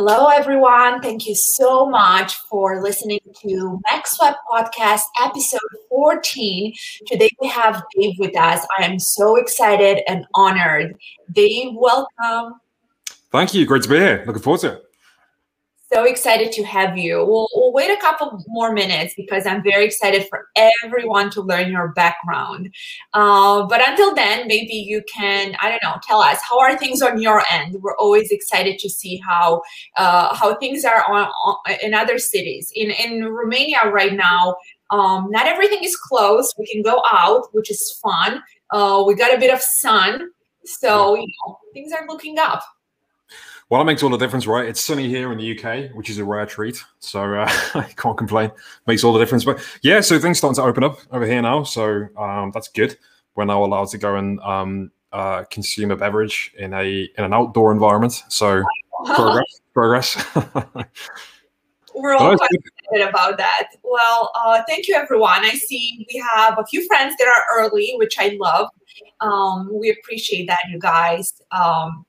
Hello, everyone. Thank you so much for listening to MaxWeb Podcast, episode 14. Today we have Dave with us. I am so excited and honored. Dave, welcome. Thank you. Great to be here. Looking forward to it so excited to have you. We'll, wait a couple more minutes because I'm very excited for everyone to learn your background. Uh, but until then, maybe you can, I don't know, tell us how are things on your end. We're always excited to see how uh, how things are on, on, in other cities. In in Romania right now, um, not everything is closed. We can go out, which is fun. Uh, we got a bit of sun, so you know things are looking up. Well, it makes all the difference, right? It's sunny here in the UK, which is a rare treat. So uh, I can't complain. Makes all the difference. But yeah, so things starting to open up over here now. So um, that's good. We're now allowed to go and um, uh, consume a beverage in a in an outdoor environment. So progress, progress. We're all quite excited about that. Well, uh, thank you, everyone. I see we have a few friends that are early, which I love. Um, we appreciate that, you guys. Um,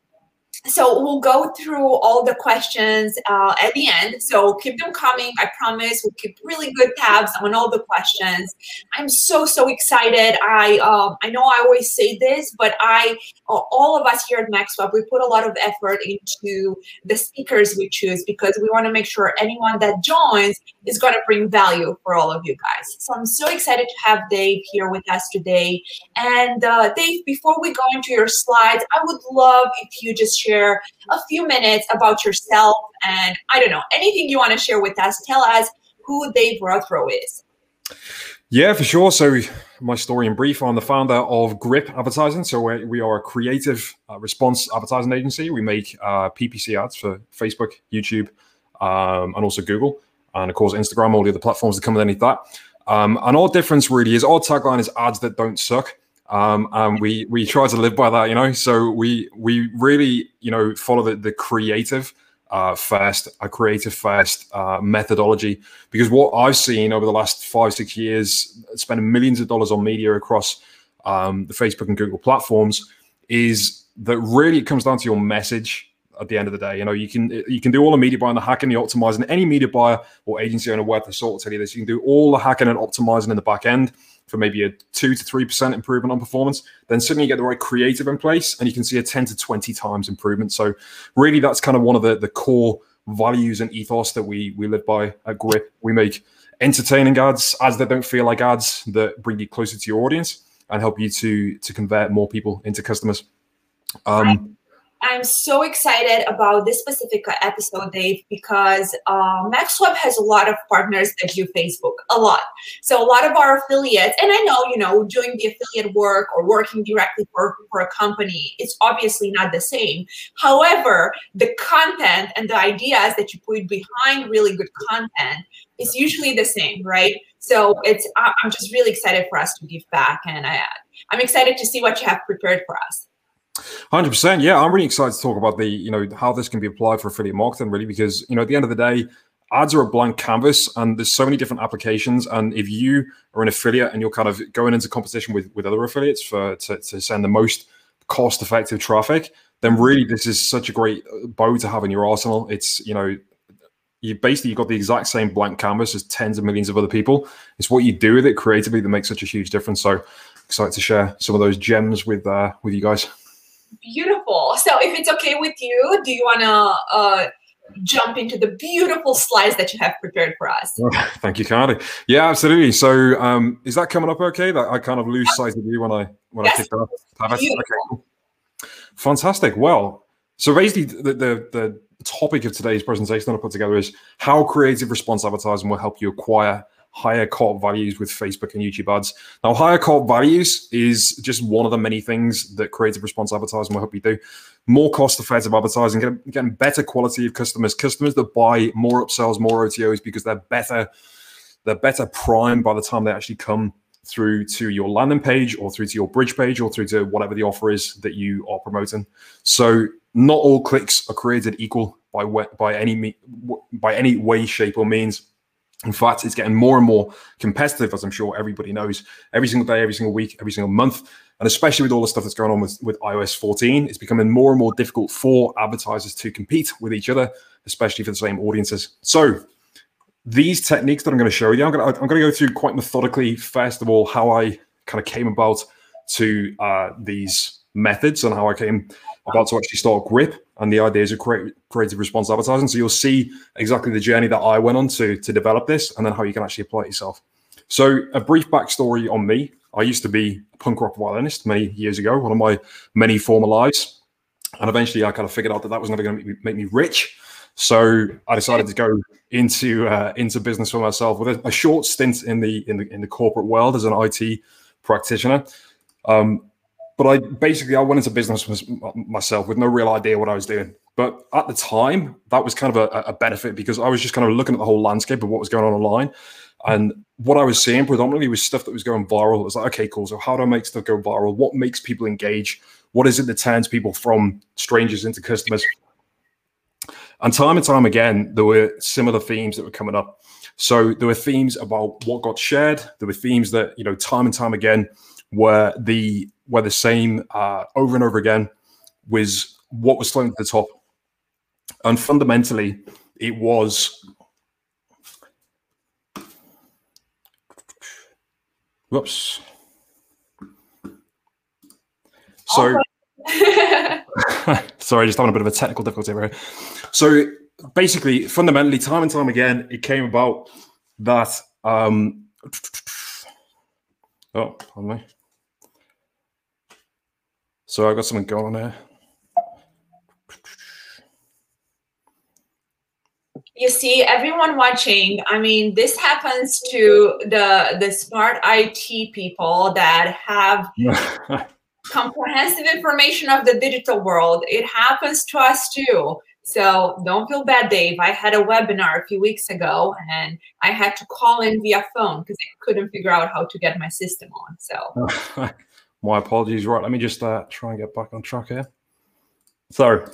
so we'll go through all the questions uh, at the end. So keep them coming. I promise we'll keep really good tabs on all the questions. I'm so so excited. I um, I know I always say this, but I uh, all of us here at MaxWeb we put a lot of effort into the speakers we choose because we want to make sure anyone that joins is going to bring value for all of you guys. So I'm so excited to have Dave here with us today. And uh, Dave, before we go into your slides, I would love if you just share a few minutes about yourself and I don't know, anything you want to share with us. Tell us who Dave Rothrow is. Yeah, for sure. So, my story in brief I'm the founder of Grip Advertising. So, we are a creative uh, response advertising agency. We make uh, PPC ads for Facebook, YouTube, um, and also Google, and of course, Instagram, all the other platforms that come underneath that. Um, and our difference really is our tagline is ads that don't suck. Um, and we we try to live by that, you know. So we we really you know follow the, the creative uh, first, a creative first uh, methodology. Because what I've seen over the last five six years, spending millions of dollars on media across um, the Facebook and Google platforms, is that really it comes down to your message at the end of the day. You know, you can you can do all the media buying, the hacking, the optimizing. Any media buyer or agency owner worth the salt will tell you this. You can do all the hacking and optimizing in the back end for maybe a two to three percent improvement on performance, then suddenly you get the right creative in place, and you can see a ten to twenty times improvement. So really, that's kind of one of the the core values and ethos that we we live by at Grip. We make entertaining ads, ads that don't feel like ads, that bring you closer to your audience and help you to to convert more people into customers. Um, I'm so excited about this specific episode, Dave, because uh, MaxWeb has a lot of partners that do Facebook, a lot. So a lot of our affiliates, and I know, you know, doing the affiliate work or working directly for, for a company, it's obviously not the same. However, the content and the ideas that you put behind really good content is usually the same, right? So it's I'm just really excited for us to give back, and I, I'm excited to see what you have prepared for us. Hundred percent. Yeah, I'm really excited to talk about the you know how this can be applied for affiliate marketing, really, because you know at the end of the day, ads are a blank canvas, and there's so many different applications. And if you are an affiliate and you're kind of going into competition with with other affiliates for to, to send the most cost effective traffic, then really this is such a great bow to have in your arsenal. It's you know you basically you've got the exact same blank canvas as tens of millions of other people. It's what you do with it creatively that makes such a huge difference. So excited to share some of those gems with uh, with you guys. Beautiful. So, if it's okay with you, do you want to uh, jump into the beautiful slides that you have prepared for us? Thank you, Carly. Yeah, absolutely. So, um, is that coming up okay? That I kind of lose sight of you when I when yes. I kick off. Okay, cool. Fantastic. Well, so basically, the, the the topic of today's presentation that I put together is how creative response advertising will help you acquire higher cart values with Facebook and YouTube ads. Now, higher cart values is just one of the many things that creative response advertising will help you do. More cost effective advertising, getting, getting better quality of customers, customers that buy more upsells, more OTOs because they're better, they're better primed by the time they actually come through to your landing page or through to your bridge page or through to whatever the offer is that you are promoting. So not all clicks are created equal by by any by any way, shape, or means In fact, it's getting more and more competitive, as I'm sure everybody knows, every single day, every single week, every single month. And especially with all the stuff that's going on with, with iOS 14, it's becoming more and more difficult for advertisers to compete with each other, especially for the same audiences. So these techniques that I'm going to show you, I'm going to, I'm going to go through quite methodically, first of all, how I kind of came about to uh, these methods and how I came about to actually start Grip and the ideas of creative response advertising. So you'll see exactly the journey that I went on to, to develop this and then how you can actually apply it yourself. So a brief backstory on me. I used to be a punk rock violinist many years ago, one of my many former lives. And eventually I kind of figured out that that was never going to make me, make me rich. So I decided to go into uh, into business for myself with a, a, short stint in the in the in the corporate world as an IT practitioner. Um, but I basically I went into business myself with no real idea what I was doing. But at the time, that was kind of a, a, benefit because I was just kind of looking at the whole landscape of what was going on online. And what I was seeing predominantly was stuff that was going viral. It was like, okay, cool. So how do I make stuff go viral? What makes people engage? What is it that turns people from strangers into customers? And time and time again, there were similar themes that were coming up. So there were themes about what got shared. There were themes that, you know, time and time again were the were the same uh, over and over again was what was floating to the top. And fundamentally, it was whoops. So sorry, just having a bit of a technical difficulty here. So basically, fundamentally, time and time again, it came about that um oh pardon me. So I've got something going on here. You see, everyone watching. I mean, this happens to the the smart IT people that have comprehensive information of the digital world. It happens to us too. So don't feel bad, Dave. I had a webinar a few weeks ago and I had to call in via phone because I couldn't figure out how to get my system on. So My apologies. Right, let me just uh, try and get back on track here. So,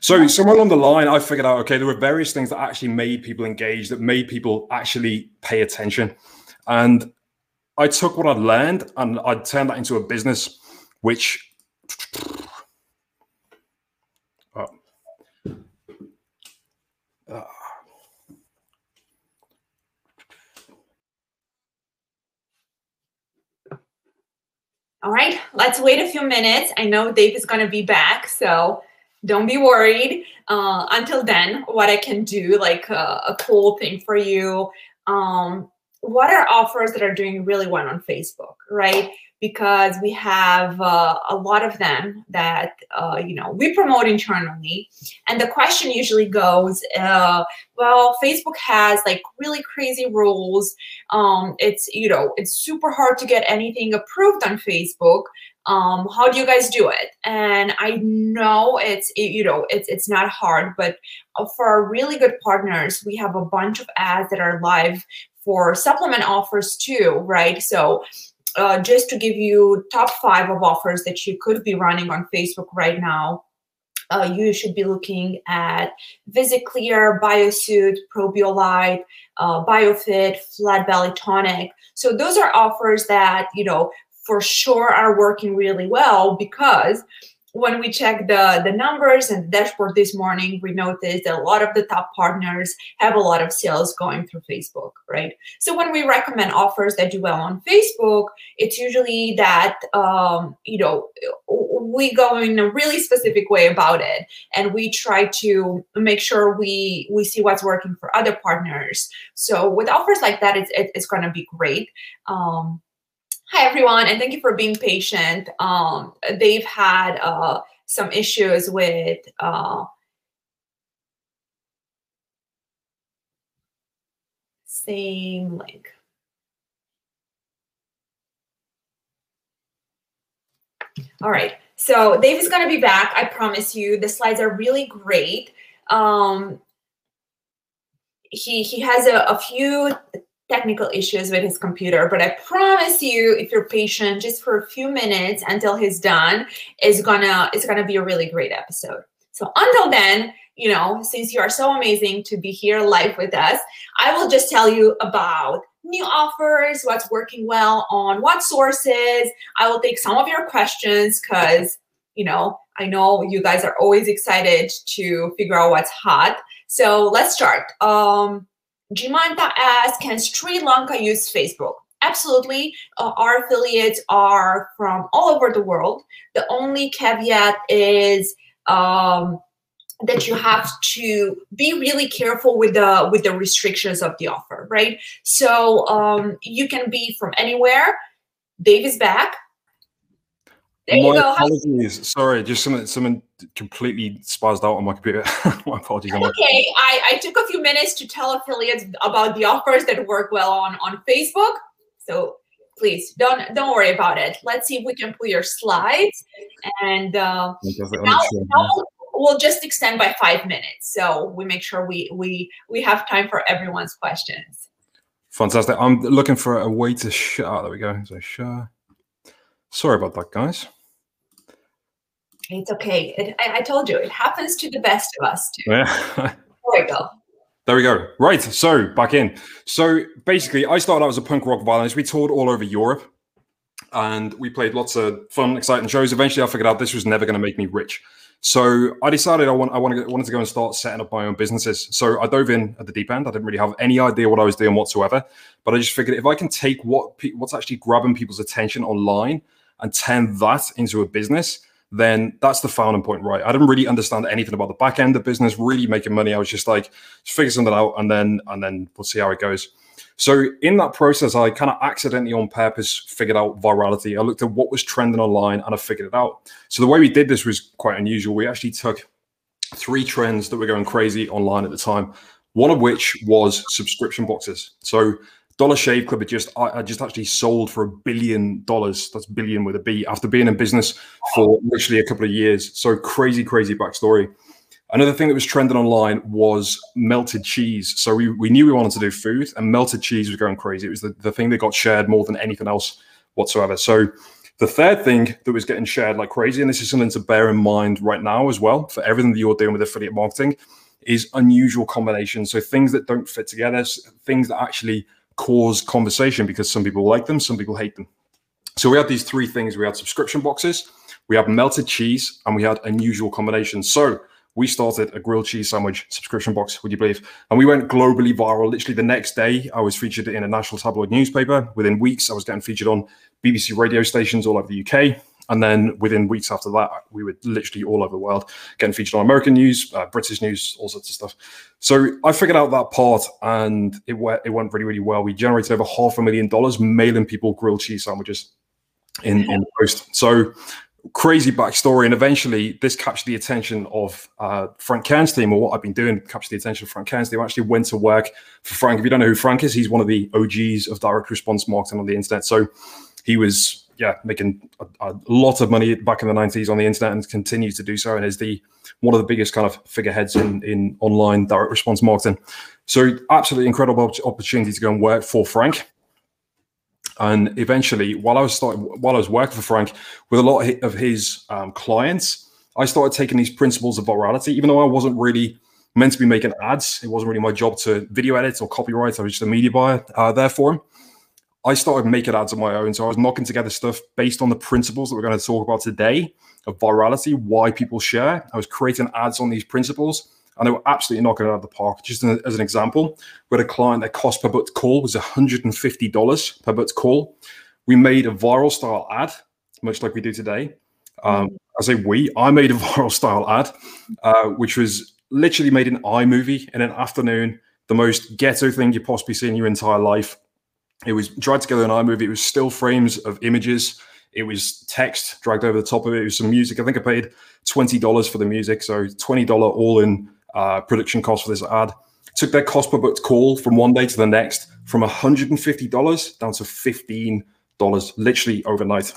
so somewhere along the line, I figured out okay, there were various things that actually made people engage, that made people actually pay attention, and I took what I'd learned and I'd turned that into a business, which. All right, let's wait a few minutes. I know Dave is to be back, so don't be worried. Uh, until then, what I can do, like uh, a cool thing for you, um, what are offers that are doing really well on Facebook, right? because we have uh, a lot of them that uh, you know we promote internally. And the question usually goes uh, well facebook has like really crazy rules. Um, it's you know it's super hard to get anything approved on facebook. Um, how do you guys do it? And i know it's you know it's it's not hard but uh, for our really good partners we have a bunch of ads that are live for supplement offers too right? So uh, just to give you top five of offers that you could be running on Facebook right now. Uh, you should be looking at Visit Biosuit, Probiolite, uh, BioFit, Flat Belly Tonic. So those are offers that, you know, for sure are working really well because when we check the, the numbers and the dashboard this morning, we noticed that a lot of the top partners have a lot of sales going through Facebook, right? So when we recommend offers that do well on Facebook, it's usually that, um, you know, we go in a really specific way about it. And we try to make sure we we see what's working for other partners. So with offers like that it's it's going to be great. Um, Hi, everyone, and thank you for being patient. Um, they've had uh, some issues with uh, same link. All right, so Dave is going to be back. I promise you. The slides are really great. Um, he he has a, a few technical issues with his computer, but I promise you, if you're patient just for a few minutes until he's done, it's gonna it's gonna be a really great episode. So until then, you know, since you are so amazing to be here live with us, I will just tell you about new offers, what's working well on what sources. I will take some of your questions because, you know, I know you guys are always excited to figure out what's hot. So let's start. Um, Jimanta asks, can Sri Lanka use Facebook? Absolutely. Uh, our affiliates are from all over the world. The only caveat is um, that you have to be really careful with the with the restrictions of the offer, right? So um, you can be from anywhere. Dave is back. There my go. apologies. Sorry, just someone someone completely spazzed out on my computer. my apologies. Okay, I, I took a few minutes to tell affiliates about the offers that work well on on Facebook. So please don't don't worry about it. Let's see if we can put your slides and uh, now, now we'll just extend by five minutes. So we make sure we we we have time for everyone's questions. Fantastic. I'm looking for a way to share. Oh, there we go. So share. Sorry about that, guys. It's okay. It, I, I, told you it happens to the best of us too. Yeah. there we go. There we go. Right. So back in. So basically, I started out as a punk rock violinist. We toured all over Europe and we played lots of fun, exciting shows. Eventually, I figured out this was never going to make me rich. So I decided I, want, I wanted, wanted to go and start setting up my own businesses. So I dove in at the deep end. I didn't really have any idea what I was doing whatsoever, but I just figured if I can take what what's actually grabbing people's attention online and turn that into a business, then that's the founding point, right? I didn't really understand anything about the back end of business, really making money. I was just like, figure something out, and then and then we'll see how it goes. So in that process, I kind of accidentally on purpose figured out virality. I looked at what was trending online and I figured it out. So the way we did this was quite unusual. We actually took three trends that were going crazy online at the time. One of which was subscription boxes. So Dollar Shave Club had just I just actually sold for a billion dollars. That's billion with a B after being in business for literally a couple of years. So crazy, crazy backstory. Another thing that was trending online was melted cheese. So we, we knew we wanted to do food, and melted cheese was going crazy. It was the, the thing that got shared more than anything else whatsoever. So the third thing that was getting shared like crazy, and this is something to bear in mind right now as well for everything that you're doing with affiliate marketing, is unusual combinations. So things that don't fit together, things that actually cause conversation because some people like them, some people hate them. So we had these three things. We had subscription boxes, we had melted cheese, and we had unusual combinations. So we started a grilled cheese sandwich subscription box, would you believe? And we went globally viral. Literally the next day, I was featured in a national tabloid newspaper. Within weeks, I was getting featured on BBC radio stations all over the UK. And then within weeks after that, we were literally all over the world getting featured on American news, uh, British news, all sorts of stuff. So I figured out that part and it, went, it went really, really well. We generated over half a million dollars mailing people grilled cheese sandwiches in, in the post. So crazy backstory. And eventually, this captured the attention of uh, Frank Kern's team, or what I've been doing captured the attention of Frank Kern's team. Actually went to work for Frank. If you don't know who Frank is, he's one of the OGs of direct response marketing on the internet. So he was, yeah, making a, a lot of money back in the 90s on the internet and continues to do so. And is the one of the biggest kind of figureheads in, in online direct response marketing. So, absolutely incredible opportunity to go and work for Frank. And eventually, while I was starting, while I was working for Frank with a lot of his um, clients, I started taking these principles of virality. Even though I wasn't really meant to be making ads, it wasn't really my job to video edit or copywrite. I was just a media buyer uh, there for him. I started making ads on my own. So I was knocking together stuff based on the principles that we're going to talk about today of virality, why people share. I was creating ads on these principles and they were absolutely knocking it out of the park. Just as an example, we had a client that cost per booked call was $150 per booked call. We made a viral style ad, much like we do today. Um, I say we, I made a viral style ad, uh, which was literally made in iMovie in an afternoon, the most ghetto thing you possibly see in your entire life. It was dragged together in iMovie. It was still frames of images. It was text dragged over the top of it. It was some music. I think I paid $20 for the music. So $20 all in uh, production cost for this ad. Took their cost per booked call from one day to the next from $150 down to $15, literally overnight.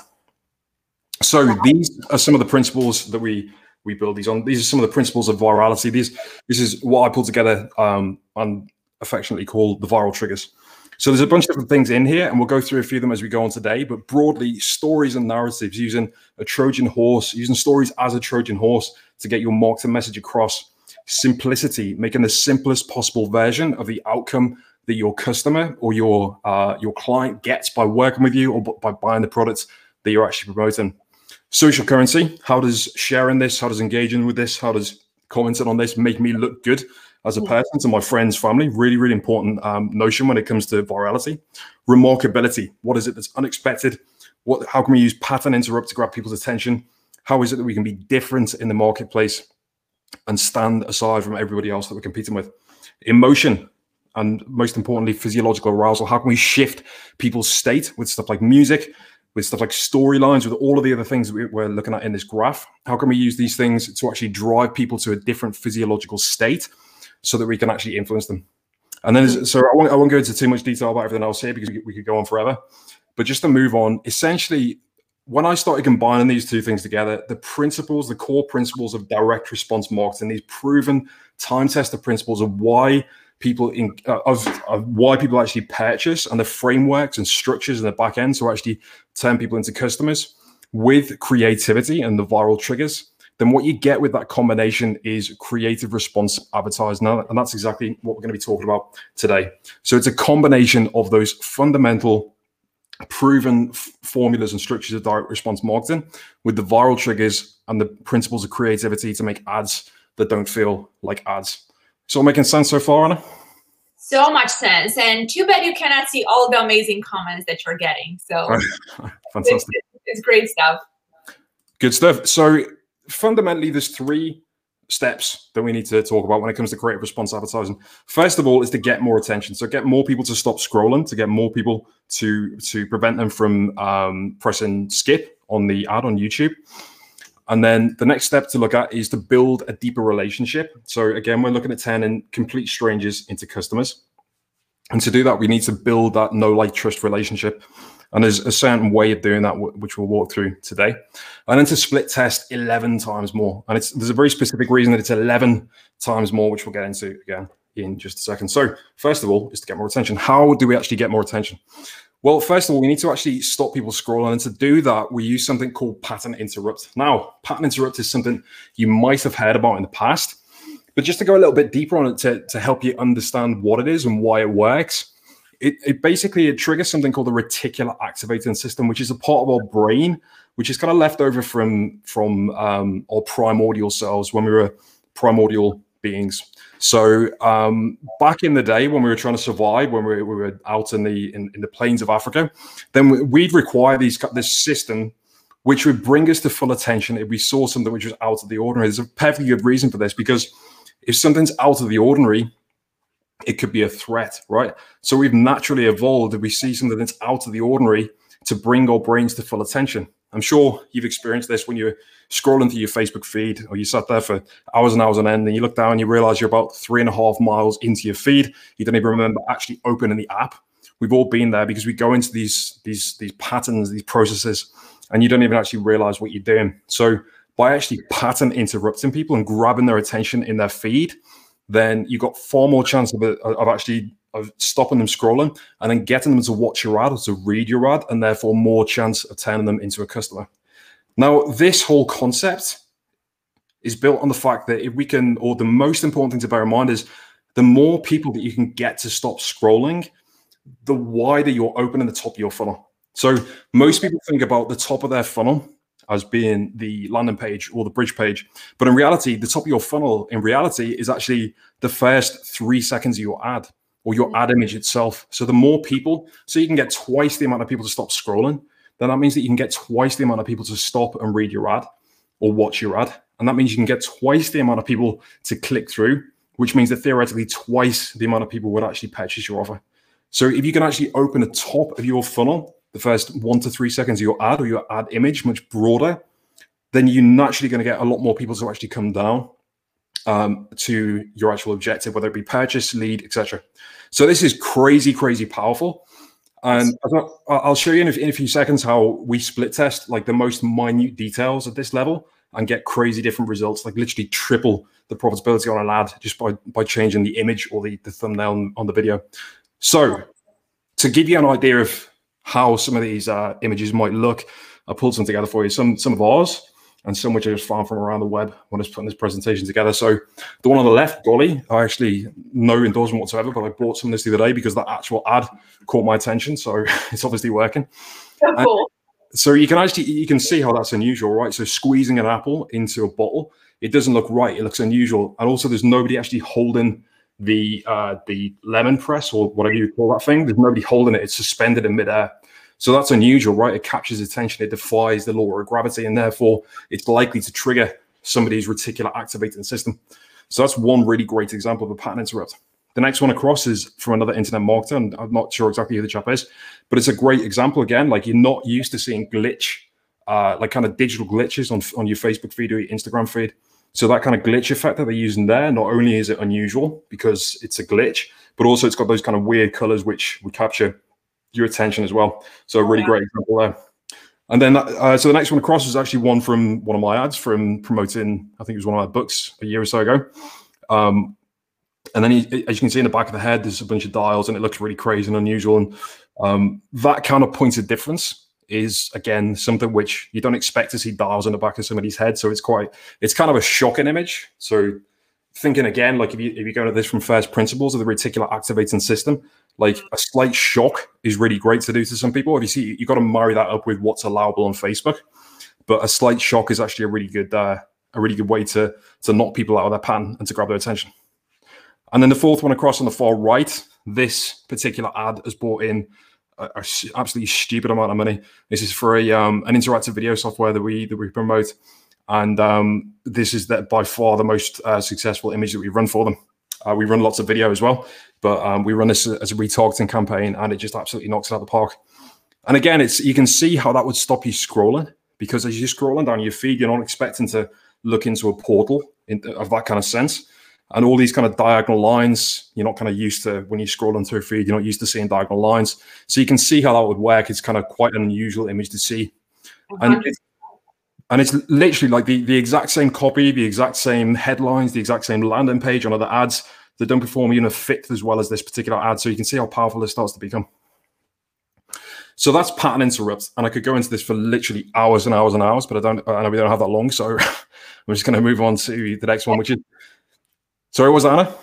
So these are some of the principles that we we build these on. These are some of the principles of virality. These this is what I pulled together um, and affectionately call the viral triggers. So there's a bunch of different things in here, and we'll go through a few of them as we go on today. But broadly, stories and narratives using a Trojan horse, using stories as a Trojan horse to get your marketing message across. Simplicity, making the simplest possible version of the outcome that your customer or your uh, your client gets by working with you or by buying the products that you're actually promoting. Social currency, how does sharing this, how does engaging with this, how does commenting on this make me look good as a person to my friends, family. Really, really important um, notion when it comes to virality. Remarkability. What is it that's unexpected? What? How can we use pattern interrupt to grab people's attention? How is it that we can be different in the marketplace and stand aside from everybody else that we're competing with? Emotion. And most importantly, physiological arousal. How can we shift people's state with stuff like music, with stuff like storylines, with all of the other things that we're looking at in this graph? How can we use these things to actually drive people to a different physiological state so that we can actually influence them? And then, so I won't, I won't go into too much detail about everything else here because we could go on forever. But just to move on, essentially, when I started combining these two things together, the principles, the core principles of direct response marketing, these proven time tested principles of why people in uh, of, of, why people actually purchase and the frameworks and structures in the back end to actually turn people into customers with creativity and the viral triggers then what you get with that combination is creative response advertising and that's exactly what we're going to be talking about today so it's a combination of those fundamental proven formulas and structures of direct response marketing with the viral triggers and the principles of creativity to make ads that don't feel like ads it's all making sense so far, Anna? So much sense. And too bad you cannot see all the amazing comments that you're getting. So fantastic. It's, it's great stuff. Good stuff. So fundamentally, there's three steps that we need to talk about when it comes to creative response advertising. First of all, is to get more attention. So get more people to stop scrolling, to get more people to to prevent them from um, pressing skip on the ad on YouTube. And then the next step to look at is to build a deeper relationship. So again, we're looking at turning complete strangers into customers. And to do that, we need to build that know like trust relationship. And there's a certain way of doing that, which we'll walk through today. And then to split test 11 times more. And there's a very specific reason that it's 11 times more, which we'll get into again in just a second. So first of all, is to get more attention. How do we actually get more attention? Well, first of all, we need to actually stop people scrolling. And to do that, we use something called pattern interrupt. Now, pattern interrupt is something you might have heard about in the past. But just to go a little bit deeper on it to, to help you understand what it is and why it works, it, it basically it triggers something called the reticular activating system, which is a part of our brain, which is kind of left over from, from um, our primordial cells when we were primordial beings. So um, back in the day when we were trying to survive, when we, we were out in the in, in, the plains of Africa, then we'd require these this system, which would bring us to full attention if we saw something which was out of the ordinary. There's a perfectly good reason for this because if something's out of the ordinary, it could be a threat, right? So we've naturally evolved if we see something that's out of the ordinary to bring our brains to full attention. I'm sure you've experienced this when you're scrolling through your Facebook feed or you sat there for hours and hours on end and you look down and you realize you're about three and a half miles into your feed. You don't even remember actually opening the app. We've all been there because we go into these these these patterns, these processes, and you don't even actually realize what you're doing. So by actually pattern interrupting people and grabbing their attention in their feed, then you've got far more chance of, uh, of actually of stopping them scrolling and then getting them to watch your ad or to read your ad, and therefore more chance of turning them into a customer. Now, this whole concept is built on the fact that if we can, or the most important thing to bear in mind is the more people that you can get to stop scrolling, the wider you're opening the top of your funnel. So most people think about the top of their funnel as being the landing page or the bridge page. But in reality, the top of your funnel in reality is actually the first three seconds of your ad or your mm-hmm. ad image itself. So the more people, so you can get twice the amount of people to stop scrolling, then that means that you can get twice the amount of people to stop and read your ad or watch your ad. And that means you can get twice the amount of people to click through, which means that theoretically twice the amount of people would actually purchase your offer. So if you can actually open the top of your funnel, the first one to three seconds of your ad or your ad image much broader, then you're naturally going to get a lot more people to actually come down um, to your actual objective, whether it be purchase, lead, etc. So this is crazy, crazy powerful. And I'll show you in a, in a, few seconds how we split test like the most minute details at this level and get crazy different results, like literally triple the profitability on an ad just by, by changing the image or the, the thumbnail on, on the video. So to give you an idea of how some of these uh, images might look, I pulled some together for you. Some some of ours and some which I just found from around the web when I was putting this presentation together. So the one on the left, Golly, I actually no endorsement whatsoever, but I bought some of this the other day because that actual ad caught my attention. So it's obviously working. So cool. so you can actually you can see how that's unusual, right? So squeezing an apple into a bottle, it doesn't look right. It looks unusual, and also there's nobody actually holding the uh, the lemon press or whatever you call that thing. There's nobody holding it. It's suspended in midair. So that's unusual, right? It captures attention. It defies the law of gravity, and therefore it's likely to trigger somebody's reticular activating system. So that's one really great example of a pattern interrupt. The next one across is from another internet marketer, and I'm not sure exactly who the chap is, but it's a great example again. Like you're not used to seeing glitch, uh, like kind of digital glitches on on your Facebook feed or your Instagram feed. So that kind of glitch effect that they're using there, not only is it unusual because it's a glitch, but also it's got those kind of weird colors which would capture your attention as well. So a really great example there. And then, uh, so the next one across was actually one from one of my ads from promoting, I think it was one of my books a year or so ago. Um, and then, he, as you can see in the back of the head, there's a bunch of dials and it looks really crazy and unusual. And um, that kind of point of difference is, again, something which you don't expect to see dials on the back of somebody's head. So it's quite, it's kind of a shocking image. So thinking again, like if you, if you go to this from first principles of the reticular activating system, like a slight shock is really great to do to some people. If you see, you got to marry that up with what's allowable on Facebook. But a slight shock is actually a really good, uh, a really good way to to knock people out of their pan and to grab their attention. And then the fourth one across on the far right, this particular ad has brought in a, a absolutely stupid amount of money. This is for a um, an interactive video software that we that we promote, and um, this is that by far the most uh, successful image that we run for them. Uh, we run lots of video as well, but um, we run this as a retargeting campaign, and it just absolutely knocks it out of the park. And again, it's you can see how that would stop you scrolling because as you're scrolling down your feed, you're not expecting to look into a portal in, of that kind of sense. And all these kind of diagonal lines, you're not kind of used to when you scroll into a feed, you're not used to seeing diagonal lines. So you can see how that would work. It's kind of quite an unusual image to see. And it's, and it's literally like the, the exact same copy, the exact same headlines, the exact same landing page on other ads that don't perform even a fifth as well as this particular ad. So you can see how powerful this starts to become. So that's pattern interrupt, and I could go into this for literally hours and hours and hours, but I don't. I know we don't have that long, so I'm just going to move on to the next one, which is. Sorry, was Anna?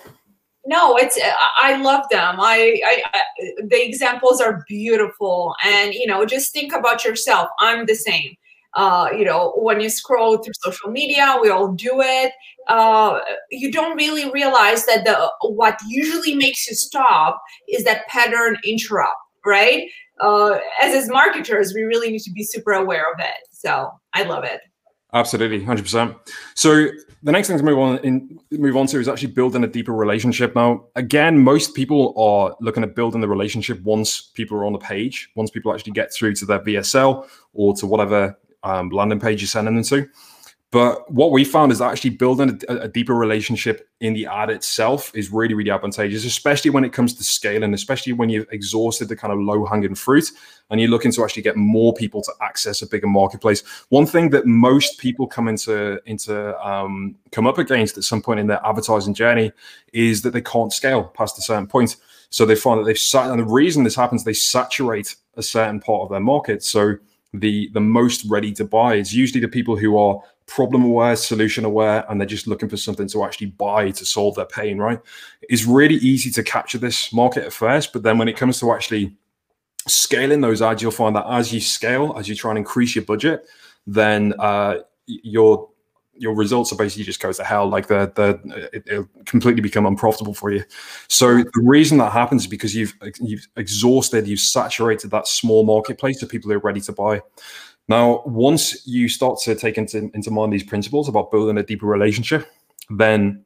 No, it's. I love them. I, I, I, the examples are beautiful, and you know, just think about yourself. I'm the same. Uh, you know, when you scroll through social media, we all do it. Uh, you don't really realize that the what usually makes you stop is that pattern interrupt, right? Uh, as as marketers, we really need to be super aware of it. So I love it. Absolutely, hundred percent. So the next thing to move on in, move on to is actually building a deeper relationship. Now, again, most people are looking at building the relationship once people are on the page, once people actually get through to their VSL or to whatever um, landing page you're sending them to. But what we found is actually building a, a, deeper relationship in the ad itself is really, really advantageous, especially when it comes to scaling, especially when you've exhausted the kind of low hanging fruit and you're looking to actually get more people to access a bigger marketplace. One thing that most people come into into um, come up against at some point in their advertising journey is that they can't scale past a certain point. So they find that they've sat, and the reason this happens, they saturate a certain part of their market. So the the most ready to buy is usually the people who are problem aware solution aware and they're just looking for something to actually buy to solve their pain right it's really easy to capture this market at first but then when it comes to actually scaling those ads you'll find that as you scale as you try and increase your budget then uh, your your results are basically just goes to hell. Like the the it, will completely become unprofitable for you. So the reason that happens is because you've you've exhausted, you've saturated that small marketplace of people who are ready to buy. Now, once you start to take into into mind these principles about building a deeper relationship, then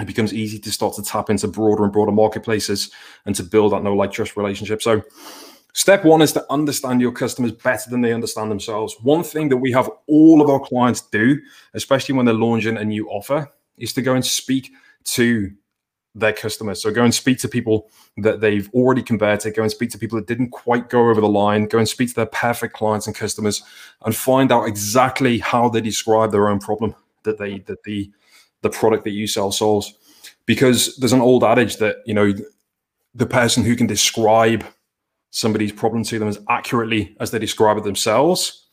it becomes easy to start to tap into broader and broader marketplaces and to build that know like trust relationship. So Step one is to understand your customers better than they understand themselves. One thing that we have all of our clients do, especially when they're launching a new offer, is to go and speak to their customers. So go and speak to people that they've already converted, go and speak to people that didn't quite go over the line, go and speak to their perfect clients and customers and find out exactly how they describe their own problem that they that the the product that you sell solves. Because there's an old adage that, you know, the person who can describe somebody's problem to them as accurately as they describe it themselves,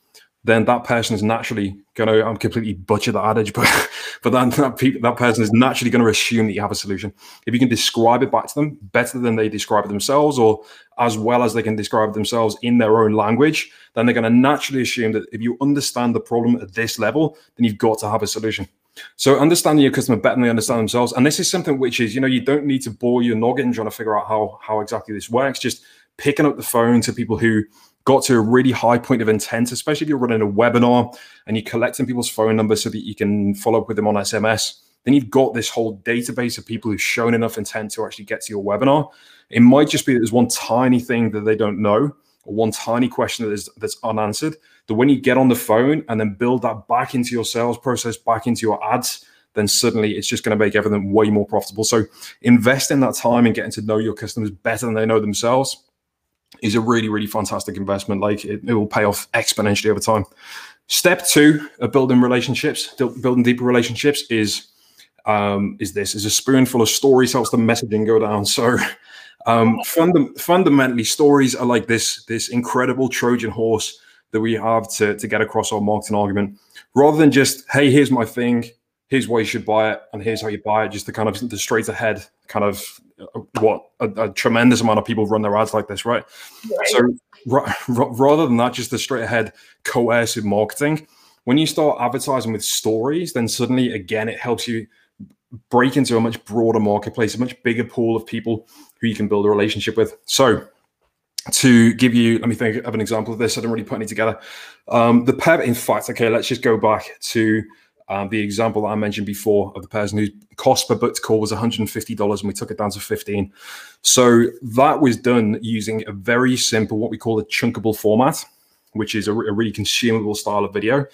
then that person is naturally going to, I'm completely butcher the adage, but, but that, that, people, that person is naturally going to assume that you have a solution. If you can describe it back to them better than they describe it themselves, or as well as they can describe it themselves in their own language, then they're going to naturally assume that if you understand the problem at this level, then you've got to have a solution. So understanding your customer better than they understand themselves. And this is something which is, you know, you don't need to bore your noggin trying to figure out how, how exactly this works. Just picking up the phone to people who got to a really high point of intent, especially if you're running a webinar and you're collecting people's phone numbers so that you can follow up with them on SMS, then you've got this whole database of people who've shown enough intent to actually get to your webinar. It might just be that there's one tiny thing that they don't know or one tiny question that is that's unanswered. That when you get on the phone and then build that back into your sales process, back into your ads, then suddenly it's just going to make everything way more profitable. So invest in that time and getting to know your customers better than they know themselves is a really, really fantastic investment. Like it, it will pay off exponentially over time. Step two of building relationships, building deeper relationships is um, is this is a spoonful of stories helps the messaging go down. So um, funda- fundamentally, stories are like this this incredible Trojan horse that we have to to get across our marketing argument, rather than just hey, here's my thing, here's why you should buy it, and here's how you buy it. Just the kind of the straight ahead kind of what a, a, tremendous amount of people run their ads like this, right? right. So r- r- rather than that, just the straight ahead coercive marketing, when you start advertising with stories, then suddenly again it helps you break into a much broader marketplace, a much bigger pool of people who you can build a relationship with. So to give you, let me think of an example of this. I didn't really put any together. Um, the pep, in fact, okay, let's just go back to um, the example I mentioned before of the person whose cost per booked call was $150 and we took it down to 15. So that was done using a very simple, what we call a chunkable format, which is a, a really consumable style of video.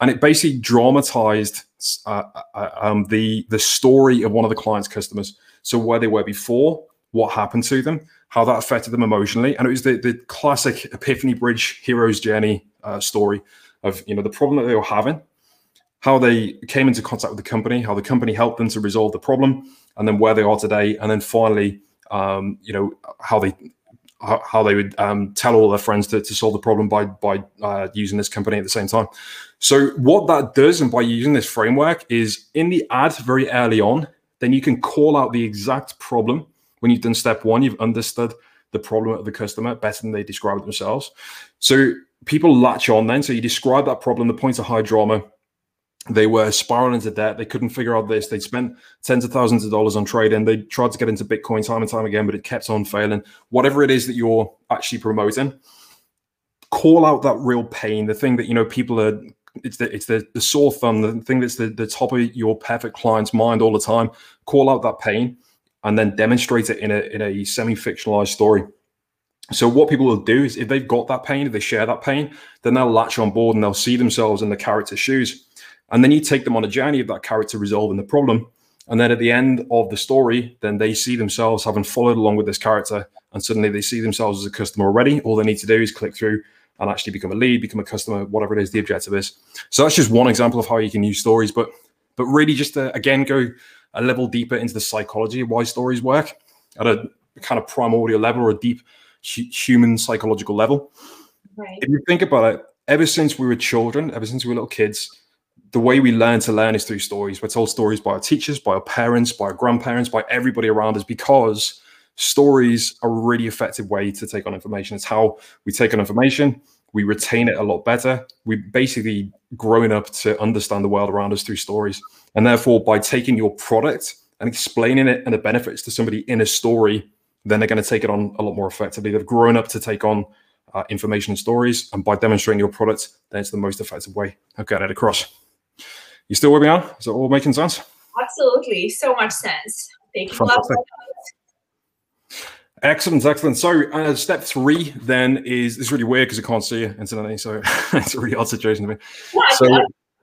And it basically dramatized uh, uh, uh, um, the, the story of one of the client's customers. So where they were before, what happened to them, how that affected them emotionally. And it was the, the classic Epiphany Bridge hero's journey uh, story of, you know, the problem that they were having how they came into contact with the company, how the company helped them to resolve the problem, and then where they are today, and then finally, um, you know, how they how, they would um, tell all their friends to, to solve the problem by by uh, using this company at the same time. So what that does, and by using this framework, is in the ad very early on, then you can call out the exact problem when you've done step one. You've understood the problem of the customer better than they describe it themselves. So people latch on then. So you describe that problem, the points of high drama, they were spiraling into debt. They couldn't figure out this. They'd spent tens of thousands of dollars on trading. They tried to get into Bitcoin time and time again, but it kept on failing. Whatever it is that you're actually promoting, call out that real pain, the thing that you know people are. It's the it's the, the sore thumb, the thing that's the, the top of your perfect client's mind all the time. Call out that pain, and then demonstrate it in a in a semi fictionalized story. So what people will do is if they've got that pain, if they share that pain, then they'll latch on board and they'll see themselves in the character's shoes and then you take them on a journey of that character resolving the problem. And then at the end of the story, then they see themselves having followed along with this character. And suddenly they see themselves as a customer already. All they need to do is click through and actually become a lead, become a customer, whatever it is the objective is. So that's just one example of how you can use stories. But but really just to again go a level deeper into the psychology of why stories work at a kind of primordial level or a deep hu- human psychological level. Right. If you think about it, ever since we were children, ever since we were little kids, the way we learn to learn is through stories. We're told stories by our teachers, by our parents, by our grandparents, by everybody around us because stories are a really effective way to take on information. It's how we take on information, we retain it a lot better. We basically growing up to understand the world around us through stories. And therefore, by taking your product and explaining it and the benefits to somebody in a story, then they're going to take it on a lot more effectively. They've grown up to take on uh, information and stories. And by demonstrating your product, then it's the most effective way of getting it across. You still with me on? Is it all making sense? Absolutely. So much sense. Thank you. Excellent, excellent. So, uh, step three then is this is really weird because I can't see you incidentally. So, it's a really odd situation to me. Yeah, so,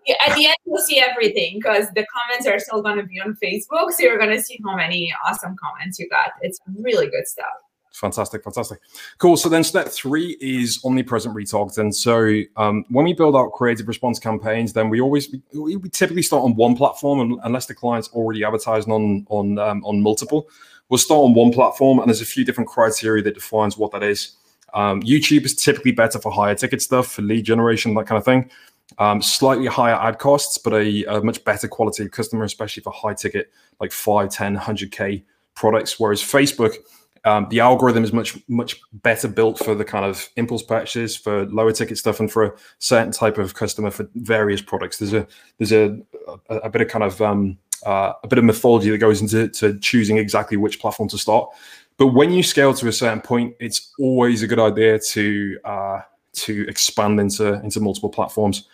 yeah, at the end, you'll see everything because the comments are still going to be on Facebook. So, you're going to see how many awesome comments you got. It's really good stuff. Fantastic, fantastic. Cool. So then step three is omnipresent retargeting. So um, when we build out creative response campaigns, then we always we, we typically start on one platform unless the client's already advertising on on um, on multiple. We'll start on one platform and there's a few different criteria that defines what that is. Um, YouTube is typically better for higher ticket stuff, for lead generation, that kind of thing. Um, slightly higher ad costs, but a, a, much better quality of customer, especially for high ticket, like 5, 10, 100K products. Whereas Facebook, um, the algorithm is much much better built for the kind of impulse purchases for lower ticket stuff and for a certain type of customer for various products. There's a there's a a, a bit of kind of um, uh, a bit of mythology that goes into to choosing exactly which platform to start. But when you scale to a certain point, it's always a good idea to uh, to expand into into multiple platforms.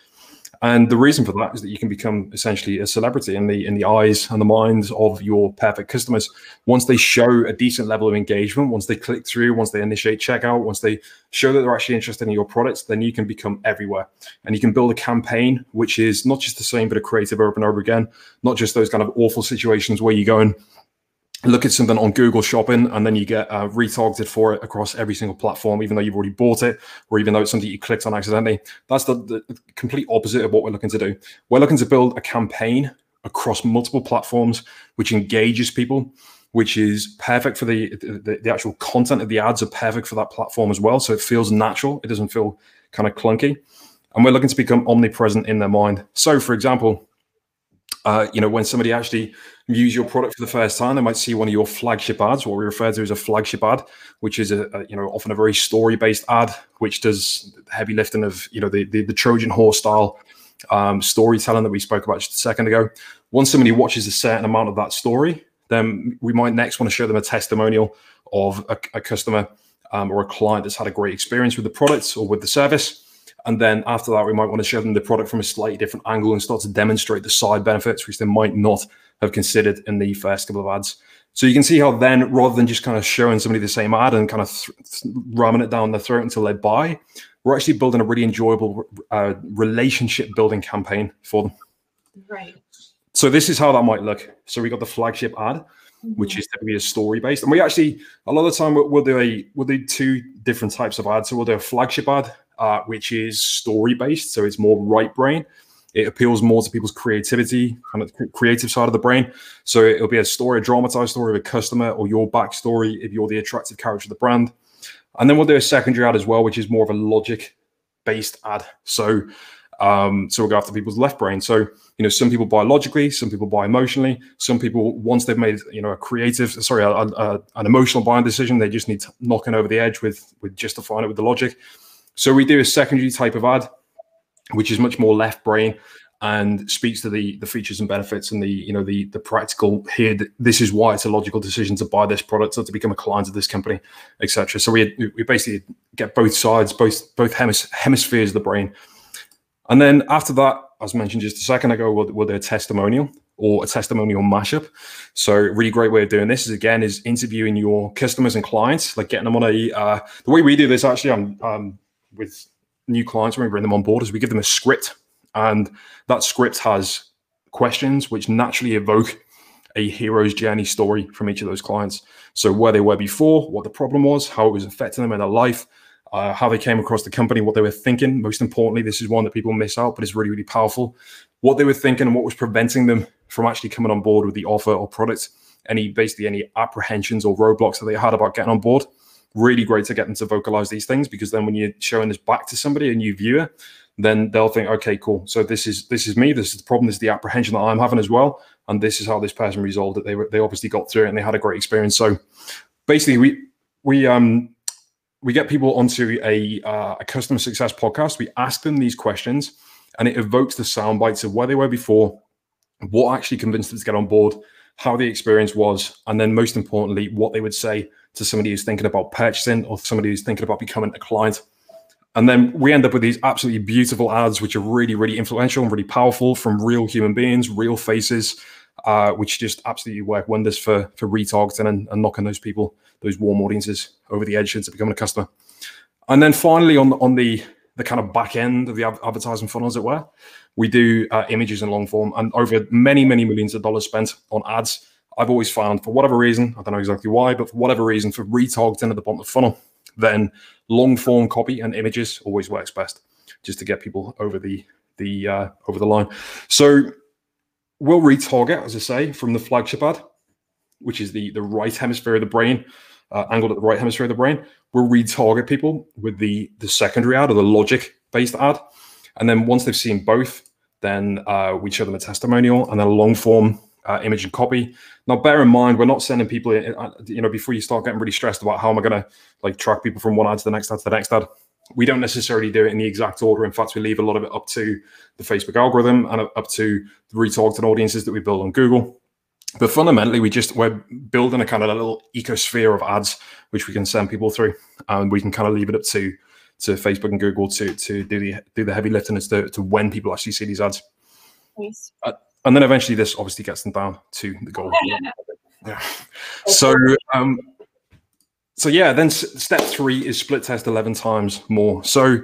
And the reason for that is that you can become essentially a celebrity in the in the eyes and the minds of your perfect customers. Once they show a decent level of engagement, once they click through, once they initiate checkout, once they show that they're actually interested in your products, then you can become everywhere. And you can build a campaign which is not just the same, but a creative over and over again. Not just those kind of awful situations where you go and look at something on Google Shopping and then you get uh, retargeted for it across every single platform, even though you've already bought it or even though it's something you clicked on accidentally. That's the, the complete opposite of what we're looking to do. We're looking to build a campaign across multiple platforms which engages people which is perfect for the, the, the actual content of the ads are perfect for that platform as well so it feels natural it doesn't feel kind of clunky and we're looking to become omnipresent in their mind so for example uh, you know, when somebody actually views your product for the first time, they might see one of your flagship ads, what we refer to as a flagship ad, which is a, a you know often a very story-based ad, which does heavy lifting of you know the the, the Trojan horse style um, storytelling that we spoke about just a second ago. Once somebody watches a certain amount of that story, then we might next want to show them a testimonial of a, a customer um, or a client that's had a great experience with the products or with the service and then after that, we might want to show them the product from a slightly different angle and start to demonstrate the side benefits, which they might not have considered in the first couple of ads. So you can see how then, rather than just kind of showing somebody the same ad and kind of th- ramming it down their throat until they buy, we're actually building a really enjoyable uh, relationship building campaign for them. Right. So this is how that might look. So we got the flagship ad, mm-hmm. which is typically a story based, and we actually a lot of the time we'll, we'll do a we'll do two different types of ads. So we'll do a flagship ad, uh, which is story based. So it's more right brain. It appeals more to people's creativity, kind of creative side of the brain. So it'll be a story, a dramatized story of a customer or your backstory if you're the attractive character of the brand. And then we'll do a secondary ad as well, which is more of a logic based ad. So um, so we'll go after people's left brain. So, you know, some people buy logically, some people buy emotionally. Some people, once they've made, you know, a creative, sorry, a, a, an emotional buying decision, they just need knocking over the edge with with justifying it with the logic. So we do a secondary type of ad, which is much more left brain and speaks to the the features and benefits and the you know the the practical here. This is why it's a logical decision to buy this product or to become a client of this company etc so we we basically get both sides both both hemis- hemispheres of the brain. And then after that as mentioned just a second ago we'll, we'll do a testimonial or a testimonial mashup. So really great way of doing this is again is interviewing your customers and clients like getting them on a uh, the way we do this actually i'm um, with new clients when we bring them on board is we give them a script, and that script has questions which naturally evoke a hero's journey story from each of those clients. So where they were before, what the problem was, how it was affecting them in their life, uh, how they came across the company, what they were thinking. Most importantly, this is one that people miss out, but it's really, really powerful. What they were thinking and what was preventing them from actually coming on board with the offer or product. Any basically any apprehensions or roadblocks that they had about getting on board really great to get them to vocalize these things because then when you're showing this back to somebody, a new viewer, then they'll think, okay, cool. So this is this is me. This is the problem. This is the apprehension that I'm having as well, and this is how this person resolved it. They were they obviously got through it and they had a great experience. So basically, we we um we get people onto a uh, a customer success podcast. We ask them these questions, and it evokes the sound bites of where they were before, what actually convinced them to get on board, how the experience was, and then most importantly, what they would say to somebody who's thinking about purchasing or somebody who's thinking about becoming a client. And then we end up with these absolutely beautiful ads, which are really, really influential and really powerful from real human beings, real faces, uh, which just absolutely work wonders for for retargeting and, and, knocking those people, those warm audiences, over the edge into becoming a customer. And then finally, on on the the kind of back end of the advertising funnel, as it were, we do uh, images in long form, and over many, many millions of dollars spent on ads I've always found for whatever reason, I don't know exactly why, but for whatever reason, for retargeting at the bottom of the funnel, then long form copy and images always works best, just to get people over the the uh, over the line. So we'll retarget, as I say, from the flagship ad, which is the the right hemisphere of the brain, uh, angled at the right hemisphere of the brain. We'll retarget people with the the secondary ad or the logic based ad, and then once they've seen both, then uh, we show them a testimonial and then a long form uh, image and copy. Now, bear in mind, we're not sending people, uh, you know, before you start getting really stressed about how am I going to like track people from one ad to the next ad to the next ad. We don't necessarily do it in the exact order. In fact, we leave a lot of it up to the Facebook algorithm and up to the retargeted audiences that we build on Google. But fundamentally, we just we're building a kind of a little ecosphere of ads which we can send people through, and we can kind of leave it up to to Facebook and Google to to do the do the heavy lifting as to, to when people actually see these ads. Nice. Uh, and then eventually, this obviously gets them down to the goal. yeah. So, um, so yeah. Then step three is split test eleven times more. So,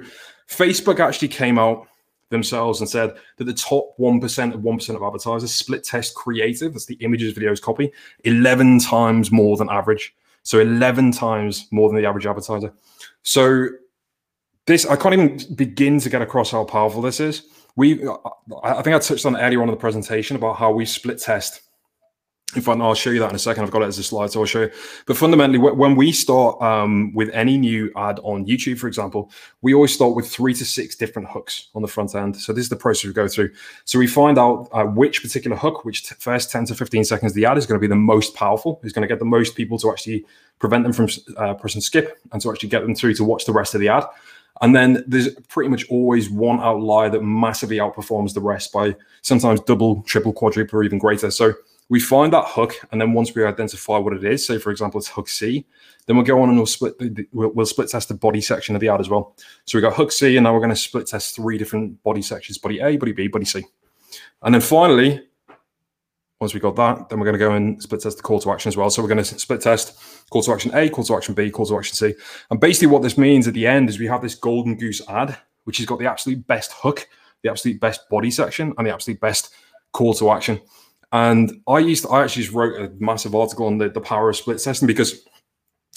Facebook actually came out themselves and said that the top 1% of 1% of advertisers split test creative, that's the images, videos, copy, 11 times more than average. So 11 times more than the average advertiser. So this, I can't even begin to get across how powerful this is we I think I touched on earlier on in the presentation about how we split test. In fact, I'll show you that in a second. I've got it as a slide, so I'll show you. But fundamentally, when we start um, with any new ad on YouTube, for example, we always start with three to six different hooks on the front end. So this is the process we go through. So we find out uh, which particular hook, which first 10 to 15 seconds the ad is going to be the most powerful, is going to get the most people to actually prevent them from uh, pressing skip and to actually get them through to watch the rest of the ad. And then there's pretty much always one outlier that massively outperforms the rest by sometimes double, triple, quadruple, or even greater. So we find that hook, and then once we identify what it is, say for example it's hook C, then we'll go on and we'll split the, we'll, we'll, split test the body section of the ad as well. So we got hook C, and now we're going to split test three different body sections: body A, body B, body C, and then finally once we got that, then we're going to go and split test the call to action as well. So we're going to split test call to action A, call to action B, call to action C. And basically what this means at the end is we have this golden goose ad, which has got the absolute best hook, the absolute best body section, and the absolute best call to action. And I used to, I actually just wrote a massive article on the, the power of split testing because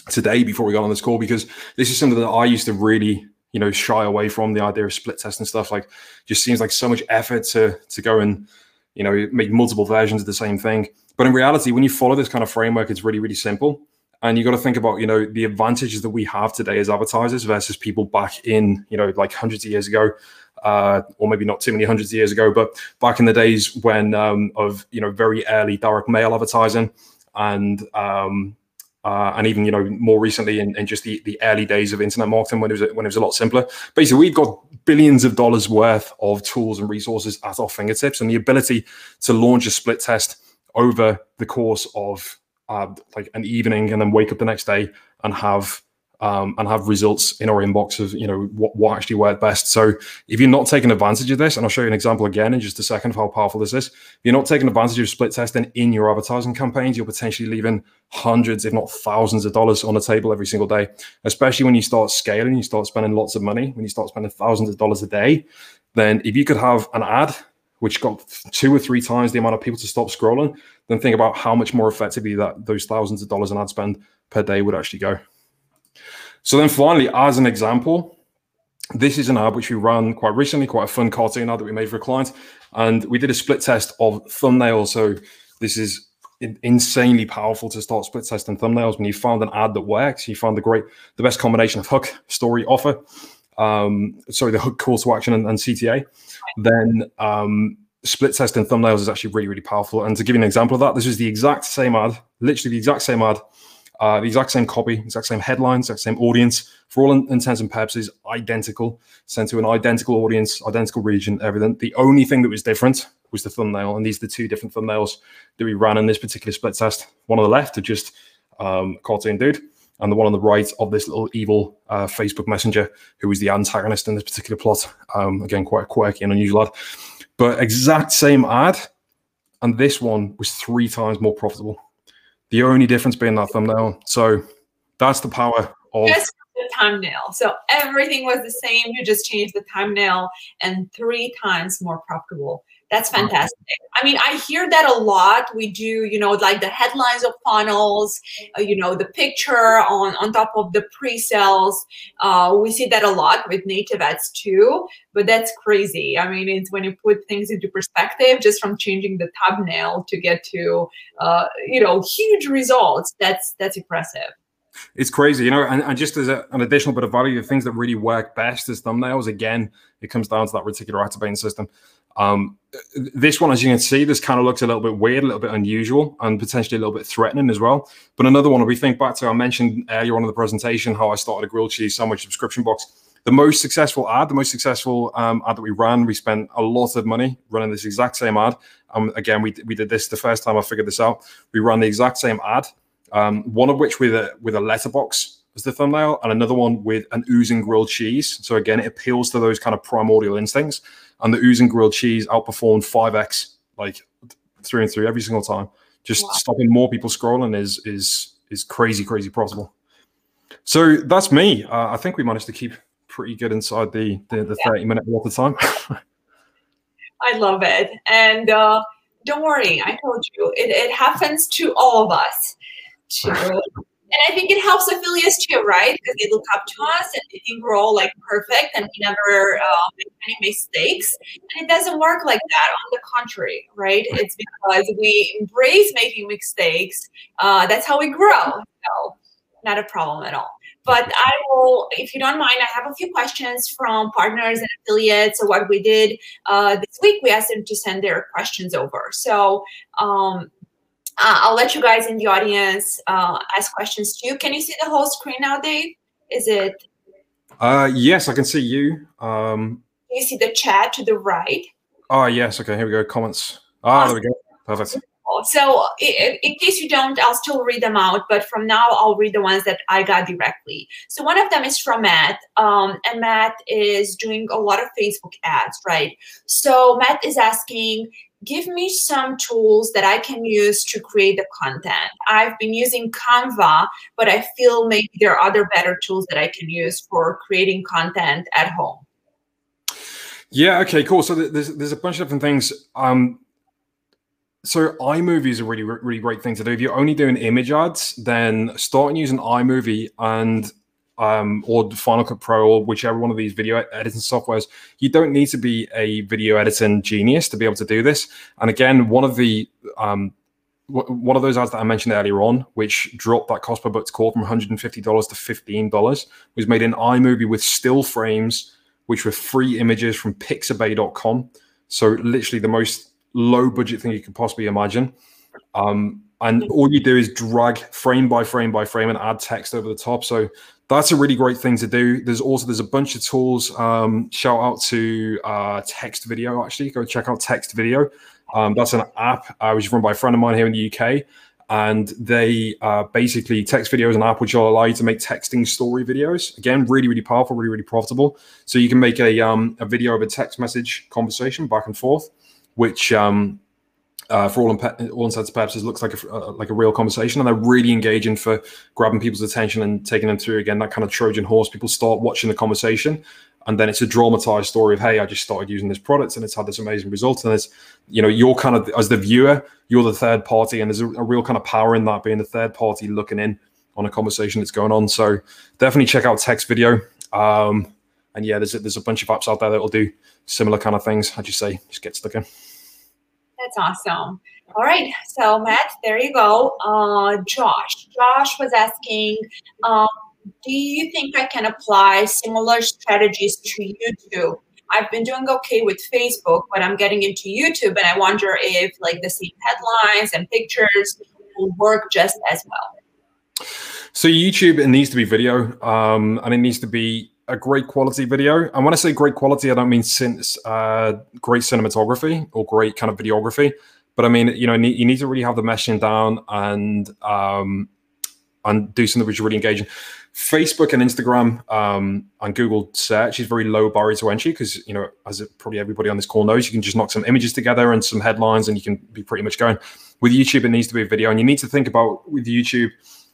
today, before we got on this call, because this is something that I used to really you know shy away from the idea of split test and stuff like just seems like so much effort to to go and you know, make multiple versions of the same thing. But in reality, when you follow this kind of framework, it's really, really simple. And you got to think about, you know, the advantages that we have today as advertisers versus people back in, you know, like hundreds of years ago, uh, or maybe not too many hundreds of years ago, but back in the days when um, of, you know, very early direct mail advertising and um, uh, and even you know more recently in, in, just the, the early days of internet marketing when it was when it was a lot simpler. Basically, we've got billions of dollars worth of tools and resources at our fingertips, and the ability to launch a split test over the course of uh, like an evening, and then wake up the next day and have um, and have results in our inbox of you know what, what actually worked best. So if you're not taking advantage of this, and I'll show you an example again in just a second of how powerful this is. If you're not taking advantage of split testing in your advertising campaigns, you're potentially leaving hundreds, if not thousands, of dollars on the table every single day. Especially when you start scaling, you start spending lots of money. When you start spending thousands of dollars a day, then if you could have an ad which got two or three times the amount of people to stop scrolling, then think about how much more effectively that those thousands of dollars in ad spend per day would actually go. So then finally, as an example, this is an ad which we ran quite recently, quite a fun cartoon ad that we made for a client. And we did a split test of thumbnails. So this is insanely powerful to start split testing thumbnails. When you found an ad that works, you found the great, the best combination of hook, story, offer, um, sorry, the hook call to action and, and CTA, then um, split testing thumbnails is actually really, really powerful. And to give you an example of that, this is the exact same ad, literally the exact same ad uh, the exact same copy, exact same headlines, exact same audience, for all intents and purposes, identical, sent to an identical audience, identical region, everything. The only thing that was different was the thumbnail, and these are the two different thumbnails that we ran in this particular split test. One on the left of just um, cartoon dude, and the one on the right of this little evil uh, Facebook Messenger, who was the antagonist in this particular plot. Um, again, quite a quirky and unusual ad, but exact same ad, and this one was three times more profitable. The only difference being that thumbnail. So that's the power of just the thumbnail. So everything was the same. You just changed the thumbnail and three times more profitable That's fantastic. I mean, I hear that a lot. We do, you know, like the headlines of funnels, uh, you know, the picture on on top of the pre-sales. Uh, we see that a lot with native ads too. But that's crazy. I mean, it's when you put things into perspective, just from changing the thumbnail to get to, uh, you know, huge results. That's that's impressive it's crazy, you know. And, and just as a, an additional bit of value, the things that really work best as thumbnails, again, it comes down to that reticular activating system. Um, this one, as you can see, this kind of looks a little bit weird, a little bit unusual, and potentially a little bit threatening as well. But another one, if we think back to, I mentioned earlier on in the presentation how I started a grilled cheese sandwich subscription box. The most successful ad, the most successful um, ad that we ran, we spent a lot of money running this exact same ad. Um, again, we, we did this the first time I figured this out. We ran the exact same ad um, one of which with a with a letterbox as the thumbnail, and another one with an oozing grilled cheese. So again, it appeals to those kind of primordial instincts. And the oozing grilled cheese outperformed five x like through and through every single time. Just wow. stopping more people scrolling is is is crazy, crazy possible. So that's me. Uh, I think we managed to keep pretty good inside the the, the yeah. thirty minute of time. I love it, and uh, don't worry. I told you it, it happens to all of us to and I think it helps affiliates too, right? Because they look up to us and they think we're all like perfect and we never uh, make any mistakes. And it doesn't work like that. On the contrary, right? It's because we embrace making mistakes. Uh, that's how we grow. So, not a problem at all. But I will, if you don't mind, I have a few questions from partners and affiliates. So what we did uh, this week, we asked them to send their questions over. So um, uh, I'll let you guys in the audience uh, ask questions too. Can you see the whole screen now, Dave? Is it? Uh, yes, I can see you. Um, can you see the chat to the right? Oh, yes. Okay, here we go. Comments. Ah, awesome. there we go. Perfect. So, in, in case you don't, I'll still read them out, but from now I'll read the ones that I got directly. So, one of them is from Matt, um, and Matt is doing a lot of Facebook ads, right? So, Matt is asking, give me some tools that I can use to create the content. I've been using Canva, but I feel maybe there are other better tools that I can use for creating content at home. Yeah. Okay. Cool. So there's there's a bunch of different things. Um, so iMovie is a really really great thing to do. If you're only doing image ads, then starting using iMovie and um, or Final Cut Pro or whichever one of these video editing softwares, you don't need to be a video editing genius to be able to do this. And again, one of the um, one of those ads that I mentioned earlier on, which dropped that cost per booked call from $150 to $15, was made in iMovie with still frames, which were free images from pixabay.com. So literally the most low budget thing you could possibly imagine. Um, and all you do is drag frame by frame by frame and add text over the top. So that's a really great thing to do. There's also there's a bunch of tools. Um, shout out to uh, Text Video. Actually, go check out Text Video. Um, that's an app uh, which is run by a friend of mine here in the UK, and they uh, basically Text Video is an app which will allow you to make texting story videos. Again, really really powerful, really really profitable. So you can make a um, a video of a text message conversation back and forth, which um, uh, for all, imp- all intents and purposes, looks like a uh, like a real conversation, and they're really engaging for grabbing people's attention and taking them through again that kind of Trojan horse. People start watching the conversation, and then it's a dramatized story of hey, I just started using this product and it's had this amazing result. And it's you know you're kind of as the viewer, you're the third party, and there's a, a real kind of power in that being the third party looking in on a conversation that's going on. So definitely check out text video. Um, and yeah, there's a, there's a bunch of apps out there that will do similar kind of things. How'd you say? Just get stuck in. That's awesome. All right. So, Matt, there you go. Uh, Josh. Josh was asking um, Do you think I can apply similar strategies to YouTube? I've been doing okay with Facebook, but I'm getting into YouTube, and I wonder if like the same headlines and pictures will work just as well. So YouTube, it needs to be video, um, and it needs to be a great quality video. And when I say great quality, I don't mean since uh, great cinematography or great kind of videography, but I mean you know you need to really have the meshing down and um, and do something which is really engaging. Facebook and Instagram um, and Google search is very low barrier to entry because you know as probably everybody on this call knows, you can just knock some images together and some headlines, and you can be pretty much going. With YouTube, it needs to be a video, and you need to think about with YouTube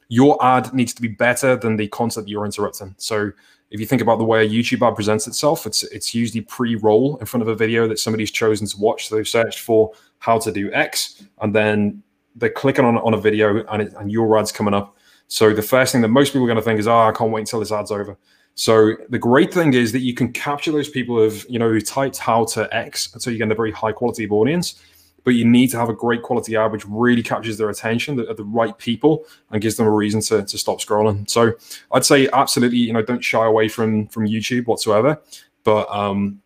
your ad needs to be better than the content you're interrupting. So if you think about the way a YouTube ad presents itself, it's it's usually pre-roll in front of a video that somebody's chosen to watch. So they've searched for how to do X, and then they're clicking on, on a video and, it, and your ad's coming up. So the first thing that most people are going to think is, oh, I can't wait until this ad's over. So the great thing is that you can capture those people of, you know, who typed how to X, so you get a very high quality of audience. But you need to have a great quality ad which really captures their attention, the, the right people, and gives them a reason to, to stop scrolling. So I'd say absolutely, you know, don't shy away from from YouTube whatsoever. But um,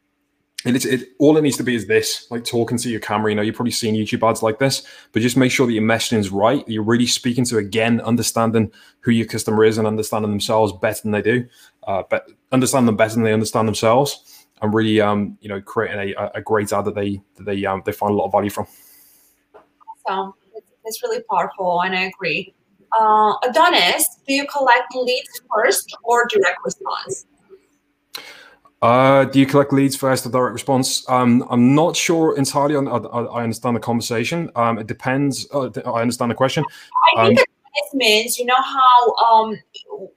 it's it all it needs to be is this like talking to your camera you know you've probably seen youtube ads like this but just make sure that your messaging is right you're really speaking to again understanding who your customer is and understanding themselves better than they do uh, but understand them better than they understand themselves and really um you know creating a, a great ad that they that they um they find a lot of value from so it's really powerful and i agree uh, adonis do you collect leads first or direct response uh, do you collect leads first or direct response? Um, I'm not sure entirely. On, I, I understand the conversation. Um, it depends. Uh, I understand the question. I think um, this means you know how um,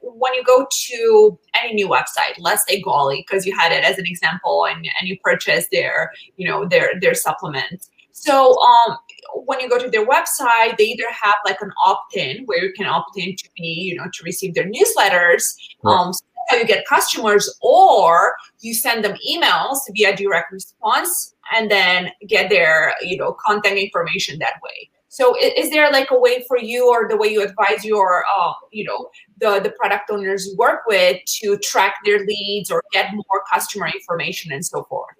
when you go to any new website, let's say Goli, because you had it as an example, and, and you purchase their you know their their supplement. So um, when you go to their website, they either have like an opt-in where you can opt in to be you know to receive their newsletters. Right. Um, so how you get customers, or you send them emails via direct response and then get their you know contact information that way. So is, there like a way for you or the way you advise your uh, you know the the product owners you work with to track their leads or get more customer information and so forth?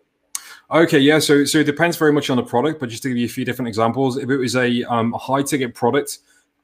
Okay, yeah. So so it depends very much on the product, but just to give you a few different examples, if it was a, um, high ticket product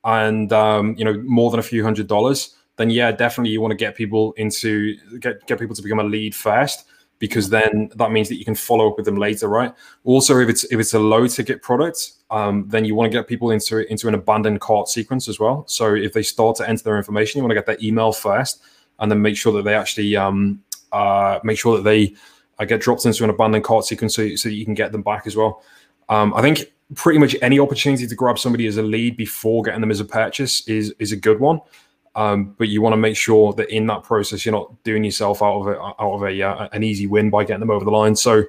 and um, you know more than a few hundred dollars, then yeah, definitely you want to get people into get get people to become a lead first because then that means that you can follow up with them later, right? Also, if it's if it's a low ticket product, um, then you want to get people into into an abandoned cart sequence as well. So if they start to enter their information, you want to get their email first, and then make sure that they actually um, uh, make sure that they uh, get dropped into an abandoned cart sequence so, so you can get them back as well. Um, I think pretty much any opportunity to grab somebody as a lead before getting them as a purchase is is a good one. Um, but you want to make sure that in that process you're not doing yourself out of a, out of a uh, an easy win by getting them over the line. So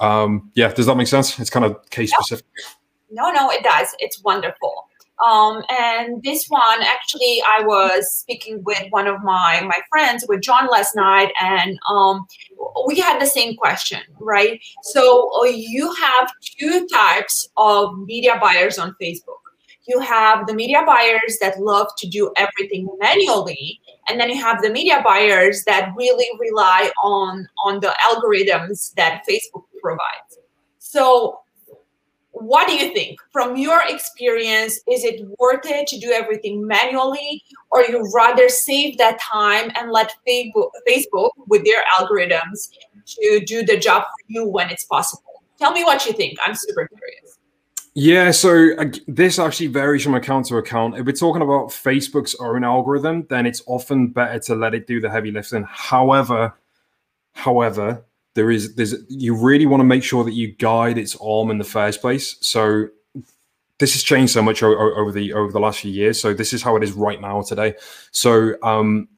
um, yeah, does that make sense? It's kind of case specific. No, no, it does. It's wonderful. Um, and this one, actually, I was speaking with one of my my friends, with John last night, and um, we had the same question, right? So uh, you have two types of media buyers on Facebook you have the media buyers that love to do everything manually and then you have the media buyers that really rely on on the algorithms that facebook provides so what do you think from your experience is it worth it to do everything manually or you rather save that time and let facebook with their algorithms to do the job for you when it's possible tell me what you think i'm super curious yeah, so uh, this actually varies from account to account. If we're talking about Facebook's own algorithm, then it's often better to let it do the heavy lifting. However, however, there is there's you really want to make sure that you guide its arm in the first place. So this has changed so much over the over the last few years. So this is how it is right now today. So um,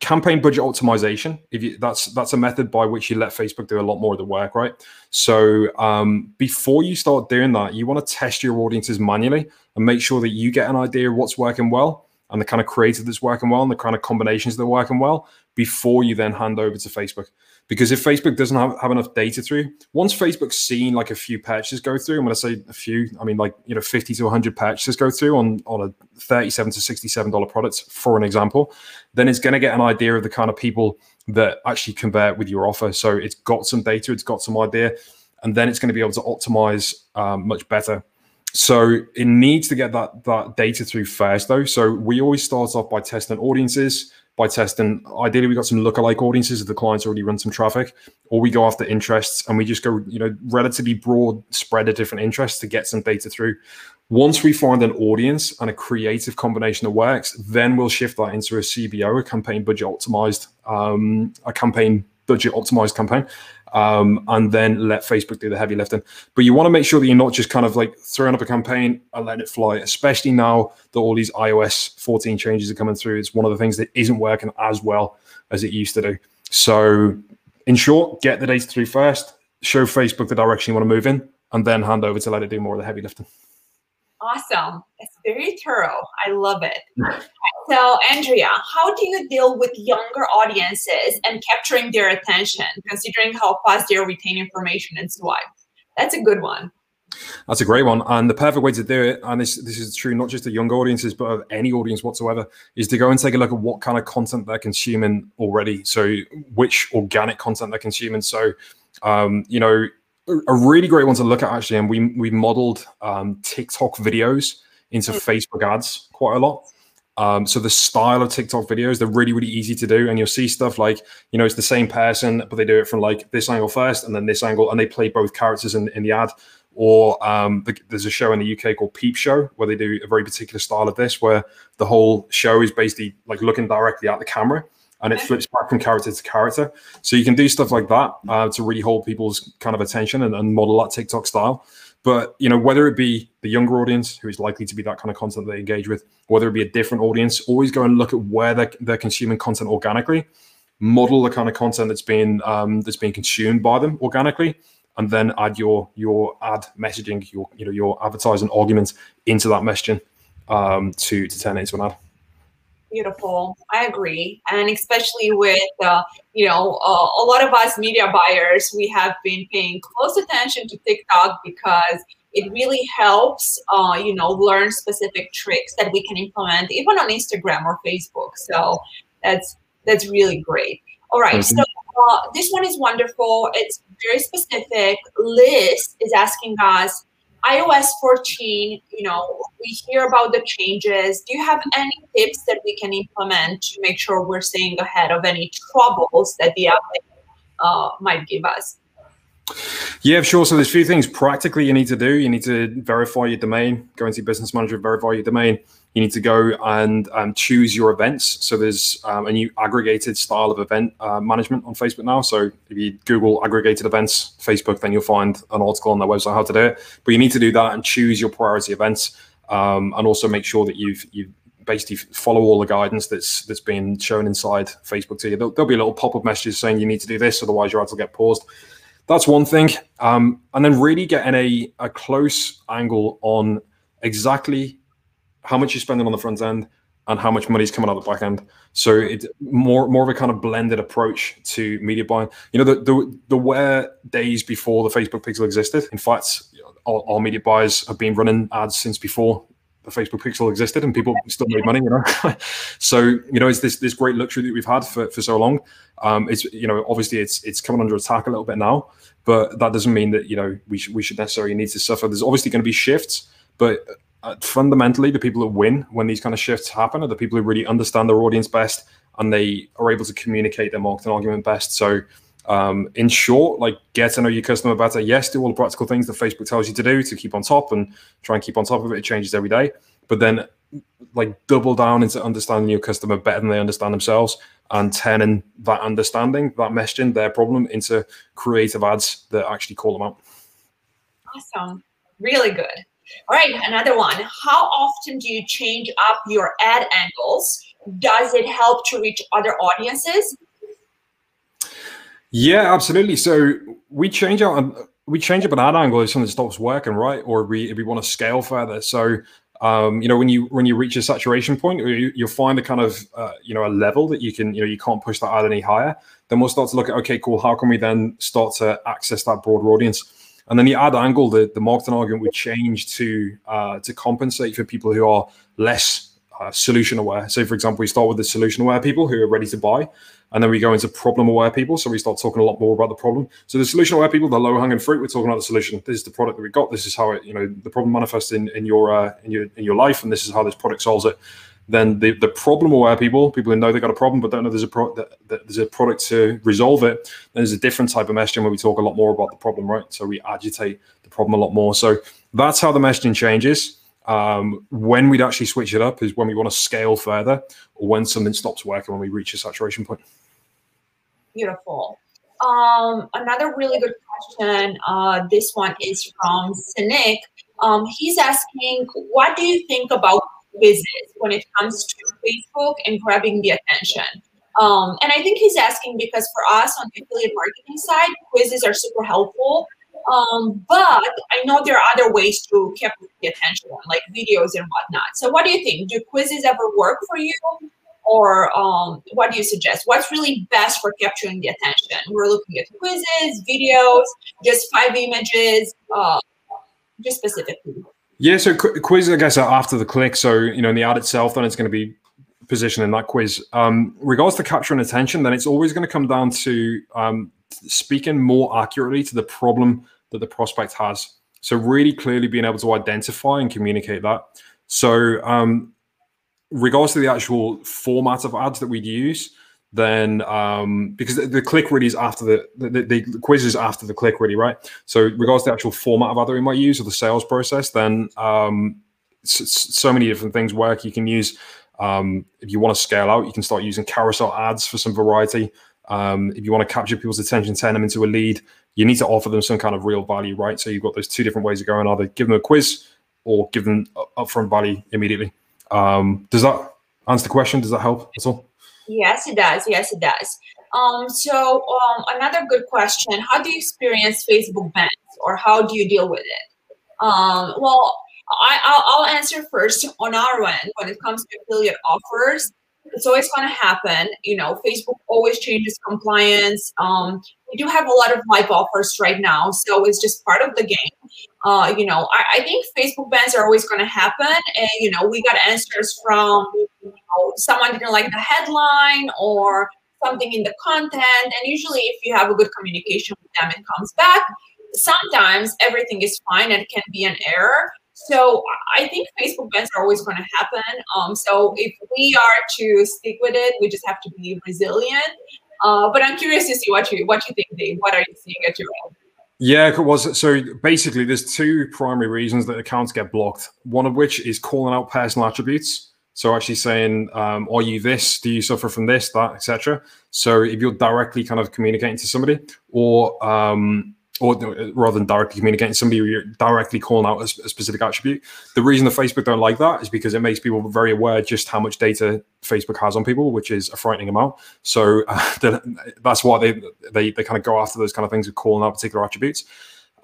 campaign budget optimization if you that's that's a method by which you let facebook do a lot more of the work right so um, before you start doing that you want to test your audiences manually and make sure that you get an idea of what's working well and the kind of creative that's working well and the kind of combinations that are working well before you then hand over to facebook because if Facebook doesn't have, have enough data through, once Facebook's seen like a few patches go through, I'm going to say a few, I mean like, you know, 50 to 100 patches go through on, on a 37 to $67 product, for an example, then it's going to get an idea of the kind of people that actually convert with your offer. So it's got some data, it's got some idea, and then it's going to be able to optimize um, much better. So it needs to get that that data through first, though. So we always start off by testing audiences, by testing. Ideally, we got some lookalike audiences if the clients already run some traffic, or we go after interests and we just go, you know, relatively broad spread of different interests to get some data through. Once we find an audience and a creative combination that works, then we'll shift that into a CBO, a campaign budget optimized, um, a campaign budget optimized campaign um, and then let Facebook do the heavy lifting. But you want to make sure that you're not just kind of like throwing up a campaign and letting it fly, especially now that all these iOS 14 changes are coming through. It's one of the things that isn't working as well as it used to do. So, in short, get the data through first, show Facebook the direction you want to move in, and then hand over to let it do more of the heavy lifting. Awesome. It's very thorough. I love it. so, Andrea, how do you deal with younger audiences and capturing their attention, considering how fast they retain information and on? That's a good one. That's a great one, and the perfect way to do it, and this this is true not just of younger audiences, but of any audience whatsoever, is to go and take a look at what kind of content they're consuming already. So, which organic content they're consuming. So, um, you know, a really great one to look at actually, and we we modeled um, TikTok videos into mm. Facebook ads quite a lot. Um, so the style of TikTok videos, they're really, really easy to do. And you'll see stuff like, you know, it's the same person, but they do it from like this angle first and then this angle, and they play both characters in, in the ad. Or um, the, there's a show in the UK called Peep Show where they do a very particular style of this, where the whole show is basically like looking directly at the camera and it flips back from character to character. So you can do stuff like that uh, to really hold people's kind of attention and, and, model that TikTok style. But you know, whether it be the younger audience who is likely to be that kind of content they engage with, whether it be a different audience, always go and look at where they're, they're consuming content organically, model the kind of content that's being um, that's being consumed by them organically, and then add your your ad messaging, your you know your advertising arguments into that messaging um, to to turn it into an ad. Beautiful. I agree. And especially with, uh, you know, uh, a lot of us media buyers, we have been paying close attention to TikTok because it really helps, uh, you know, learn specific tricks that we can implement even on Instagram or Facebook. So that's that's really great. All right. So uh, this one is wonderful. It's very specific. Liz is asking us iOS 14, you know, we hear about the changes. Do you have any tips that we can implement to make sure we're staying ahead of any troubles that the update uh, might give us? Yeah, sure. So there's a few things practically you need to do. You need to verify your domain, go into Business Manager, verify your domain you need to go and um, choose your events. So there's um, a new aggregated style of event uh, management on Facebook now. So if you Google aggregated events Facebook, then you'll find an article on their website how to do it. But you need to do that and choose your priority events, um, and also make sure that you've you basically follow all the guidance that's that's been shown inside Facebook to you. There'll, there'll be a little pop up message saying you need to do this, otherwise your ads will get paused. That's one thing, um, and then really getting a a close angle on exactly how much you're spending on the front end and how much money is coming out the back end. So it's more more of a kind of blended approach to media buying. You know, the the, the where days before the Facebook pixel existed. In fact, all, all media buyers have been running ads since before the Facebook pixel existed and people still made money, you know. so, you know, it's this this great luxury that we've had for, for so long. Um, it's you know, obviously it's it's coming under attack a little bit now, but that doesn't mean that, you know, we sh- we should necessarily need to suffer. There's obviously going to be shifts, but uh, fundamentally, the people that win when these kind of shifts happen are the people who really understand their audience best and they are able to communicate their marketing argument best. So, um, in short, like get to know your customer better. Yes, do all the practical things that Facebook tells you to do to keep on top and try and keep on top of it. It changes every day, but then like double down into understanding your customer better than they understand themselves and turning that understanding, that messaging, their problem into creative ads that actually call them out. Awesome. Really good. All right, another one. How often do you change up your ad angles? Does it help to reach other audiences? Yeah, absolutely. So we change out we change up an ad angle if something stops working, right? Or we if we want to scale further. So um, you know when you when you reach a saturation point, you, will find a kind of uh, you know a level that you can you know you can't push that ad any higher. Then we'll start to look at okay, cool. How can we then start to access that broader audience? And then the ad angle, the, the marketing argument would change to uh, to compensate for people who are less uh, solution aware. So, for example, we start with the solution aware people who are ready to buy, and then we go into problem aware people. So we start talking a lot more about the problem. So the solution aware people, the low hanging fruit, we're talking about the solution. This is the product that we got. This is how it, you know, the problem manifests in, in your uh, in your in your life, and this is how this product solves it then the, the problem aware people, people who know they've got a problem but don't know there's a pro- that, that there's a product to resolve it, there's a different type of messaging where we talk a lot more about the problem, right? So we agitate the problem a lot more. So that's how the messaging changes. Um, when we'd actually switch it up is when we want to scale further or when something stops working when we reach a saturation point. Beautiful. um, another really good question. Uh, this one is from Sinik. Um, he's asking, what do you think about quizzes when it comes to Facebook and grabbing the attention? Um, and I think he's asking because for us on the affiliate marketing side, quizzes are super helpful. Um, but I know there are other ways to capture the attention, like videos and whatnot. So, what do you think? Do quizzes ever work for you? Or um, what do you suggest? What's really best for capturing the attention? We're looking at quizzes, videos, just five images, uh, just specifically. Yeah, so qu- quiz, I guess, after the click. So, you know, in the ad itself, then it's going to be positioned in that quiz. Um, regards to capture and attention, then it's always going to come down to um, speaking more accurately to the problem that the prospect has. So really clearly being able to identify and communicate that. So um, regards to the actual format of ads that we'd use, then um, because the, the, click really is after the, the, the quiz is after the click really, right? So regards to the actual format of other we might use or the sales process, then um, so, so many different things work. You can use um, if you want to scale out, you can start using carousel ads for some variety. Um, if you want to capture people's attention, turn them into a lead, you need to offer them some kind of real value, right? So you've got those two different ways of going: either give them a quiz or give them upfront value immediately. Um, does that answer the question? Does that help at all? Yes, it does. Yes, it does. Um, so um, another good question: How do you experience Facebook bans, or how do you deal with it? Um, well, I, will answer first on our end when it comes to affiliate offers. It's always going to happen. You know, Facebook always changes compliance. Um, we do have a lot of live offers right now, so it's just part of the game. Uh, you know, I, I, think Facebook bans are always going to happen, and you know, we got answers from you know, someone didn't like the headline or something in the content, and usually, if you have a good communication with them, it comes back. Sometimes everything is fine and it can be an error so I think Facebook bans are always going to happen. Um, so if we are to stick with it, we just have to be resilient. Uh, but I'm curious to see what you what you think, Dave. What are you seeing at your end? Yeah, was so basically there's two primary reasons that accounts get blocked. One of which is calling out personal attributes. So actually saying, um, "Are you this? Do you suffer from this, that, etc." So if you're directly kind of communicating to somebody, or um, or rather than directly communicating somebody you're directly calling out a, a, specific attribute. The reason that facebook don't like that is because it makes people very aware just how much data facebook has on people which is a frightening amount. So uh, that's why they, they they kind of go after those kind of things of calling out particular attributes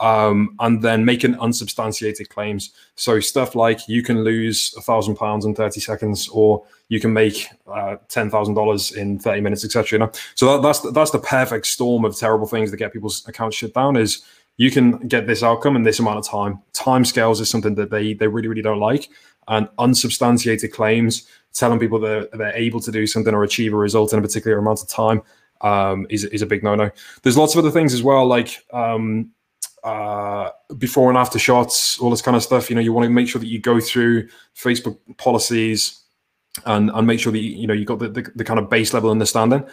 um, and then making unsubstantiated claims. So stuff like you can lose a thousand pounds in 30 seconds, or you can make uh, ten thousand dollars in 30 minutes, etc. You know, so that, that's that's the perfect storm of terrible things that get people's accounts shut down. Is you can get this outcome in this amount of time. Time scales is something that they they really really don't like, and unsubstantiated claims telling people that they're able to do something or achieve a result in a particular amount of time um, is is a big no no. There's lots of other things as well, like um, uh, before and after shots, all this kind of stuff. You know, you want to make sure that you go through Facebook policies and and make sure that you, know you got the, the, the kind of base level understanding.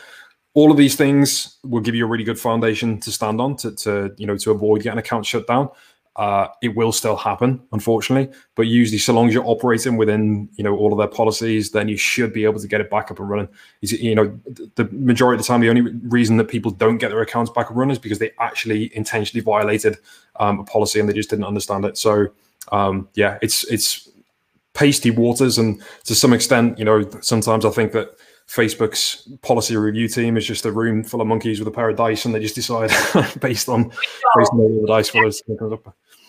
All of these things will give you a really good foundation to stand on to, to you know to avoid getting accounts shut down uh, it will still happen, unfortunately. But usually, so long as you're operating within, you know, all of their policies, then you should be able to get it back up and running. You know, the majority of the time, the only reason that people don't get their accounts back up and running is because they actually intentionally violated um, a policy and they just didn't understand it. So, um, yeah, it's it's pasty waters, and to some extent, you know, sometimes I think that Facebook's policy review team is just a room full of monkeys with a pair of dice, and they just decide based on based on the dice us.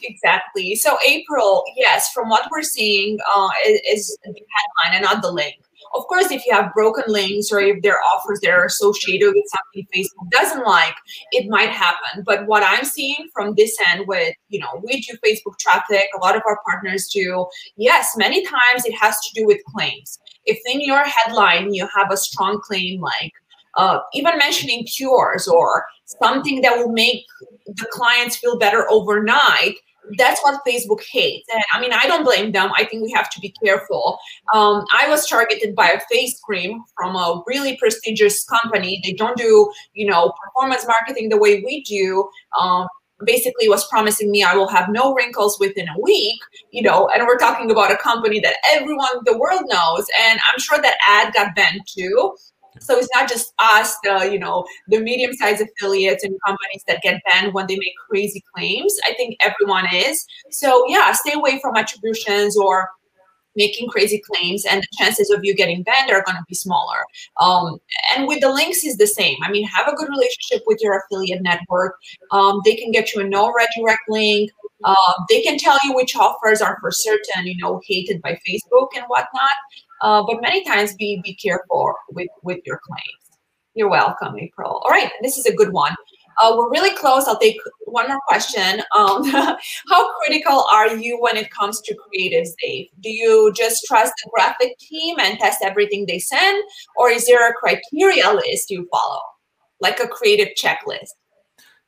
Exactly. So April, yes, from what we're seeing, uh, is, the headline and not the link. Of course, if you have broken links or if there are offers that are associated with something Facebook doesn't like, it might happen. But what I'm seeing from this end with, you know, we do Facebook traffic, a lot of our partners do, yes, many times it has to do with claims if in your headline you have a strong claim like uh, even mentioning cures or something that will make the clients feel better overnight that's what facebook hates. And i mean i don't blame them. I think we have to be careful. Um, i was targeted by a face cream from a really prestigious company. They don't do you know performance marketing the way we do. Um, basically was promising me I will have no wrinkles within a week, you know, and we're talking about a company that everyone in the world knows. And I'm sure that ad got banned too. So it's not just us, the you know the medium-sized affiliates and companies that get banned when they make crazy claims. I think everyone is. So yeah, stay away from attributions or making crazy claims and the chances of you getting banned are going to be smaller. Um, and with the links is the same. I mean have a good relationship with your affiliate network. Um, they can get you a no redirect link. Uh, they can tell you which offers are for certain you know hated by facebook and whatnot uh, but many times be be careful with with your claims. You're welcome, April. All right, this is a good one. Uh, we're really close. I'll take one more question. Um, how critical are you when it comes to creatives, Dave? Do you just trust the graphic team and test everything they send, or is there a criteria list you follow, like a creative checklist?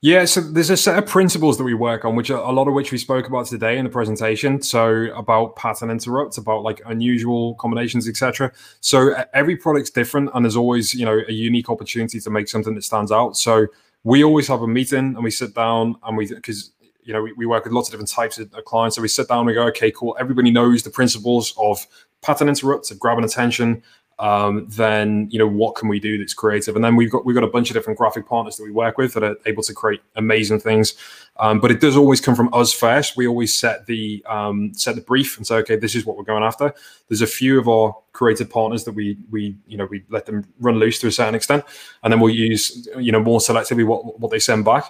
Yeah, so there's a set of principles that we work on, which are, a lot of which we spoke about today in the presentation. So about pattern interrupts, about like unusual combinations, etc. So every product's different, and there's always you know a unique opportunity to make something that stands out. So we always have a meeting and we sit down and we because you know we, we work with lots of different types of clients. So we sit down and we go, okay, cool. Everybody knows the principles of pattern interrupts, of grabbing attention, um, then you know what can we do that's creative? And then we've got we've got a bunch of different graphic partners that we work with that are able to create amazing things. Um, but it does always come from us first. We always set the um, set the brief and say okay this is what we're going after. There's a few of our creative partners that we we you know we let them run loose to a certain extent. And then we'll use you know more selectively what what they send back.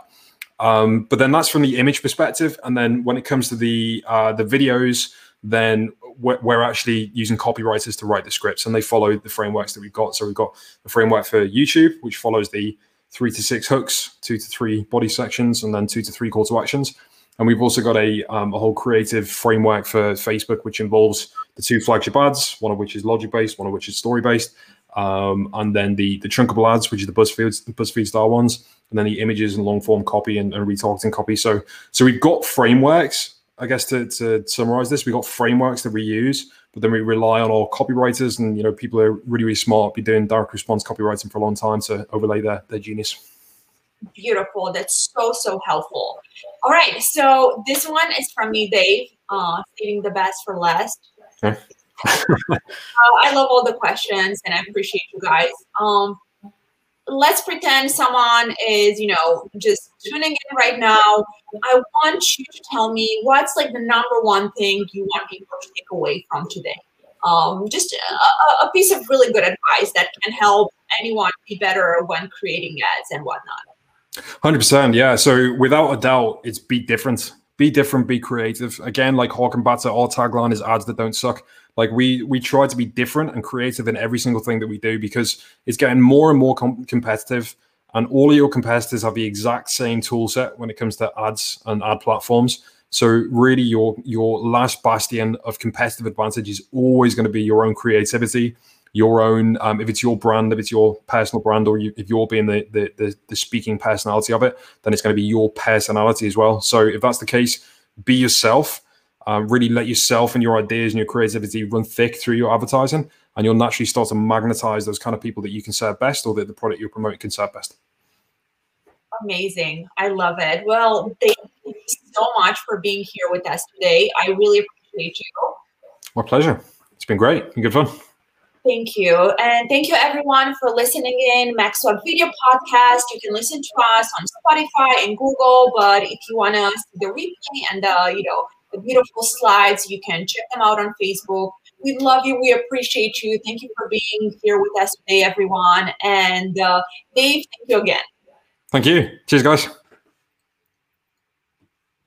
Um, but then that's from the image perspective. And then when it comes to the uh, the videos then we're, we're, actually using copywriters to write the scripts and they follow the frameworks that we've got. So we've got the framework for YouTube, which follows the three to six hooks, two to three body sections, and then two to three call to actions. And we've also got a, um, a whole creative framework for Facebook, which involves the two flagship ads, one of which is logic based, one of which is story based. Um, and then the the chunkable ads, which are the BuzzFeed BuzzFeed style ones, and then the images and long form copy and, and retargeting copy. So so we've got frameworks I guess to, to summarize this, we've got frameworks that we use, but then we rely on our copywriters and you know people who are really really smart, be doing direct response copywriting for a long time to overlay their their genius. Beautiful. That's so so helpful. All right, so this one is from me, Dave. Uh, saving the best for last. Okay. uh, I love all the questions and I appreciate you guys. Um, let's pretend someone is, you know, just tuning in right now. I want you to tell me what's like the number one thing you want people to take away from today. Um, just a, a piece of really good advice that can help anyone be better when creating ads and whatnot. 100%. Yeah. So without a doubt, it's be different. Be different, be creative. Again, like Hawk and Batter, our tagline is ads that don't suck. Like we we try to be different and creative in every single thing that we do because it's getting more and more com- competitive, and all of your competitors have the exact same tool set when it comes to ads and ad platforms. So really, your your last bastion of competitive advantage is always going to be your own creativity, your own. Um, if it's your brand, if it's your personal brand, or you, if you're being the, the the the speaking personality of it, then it's going to be your personality as well. So if that's the case, be yourself um, really let yourself and your ideas and your creativity run thick through your advertising, and you'll naturally start to magnetize those kind of people that you can serve best or that the product you're promoting can serve best. Amazing. I love it. Well, thank you so much for being here with us today. I really appreciate you. My pleasure. It's been great. Been good fun. Thank you. And thank you everyone for listening in Maxwell Video Podcast. You can listen to us on Spotify and Google, but if you want to see the replay and uh, you know the beautiful slides. You can check them out on Facebook. We love you. We appreciate you. Thank you for being here with us today, everyone. And uh, Dave, thank you again. Thank you. Cheers, guys.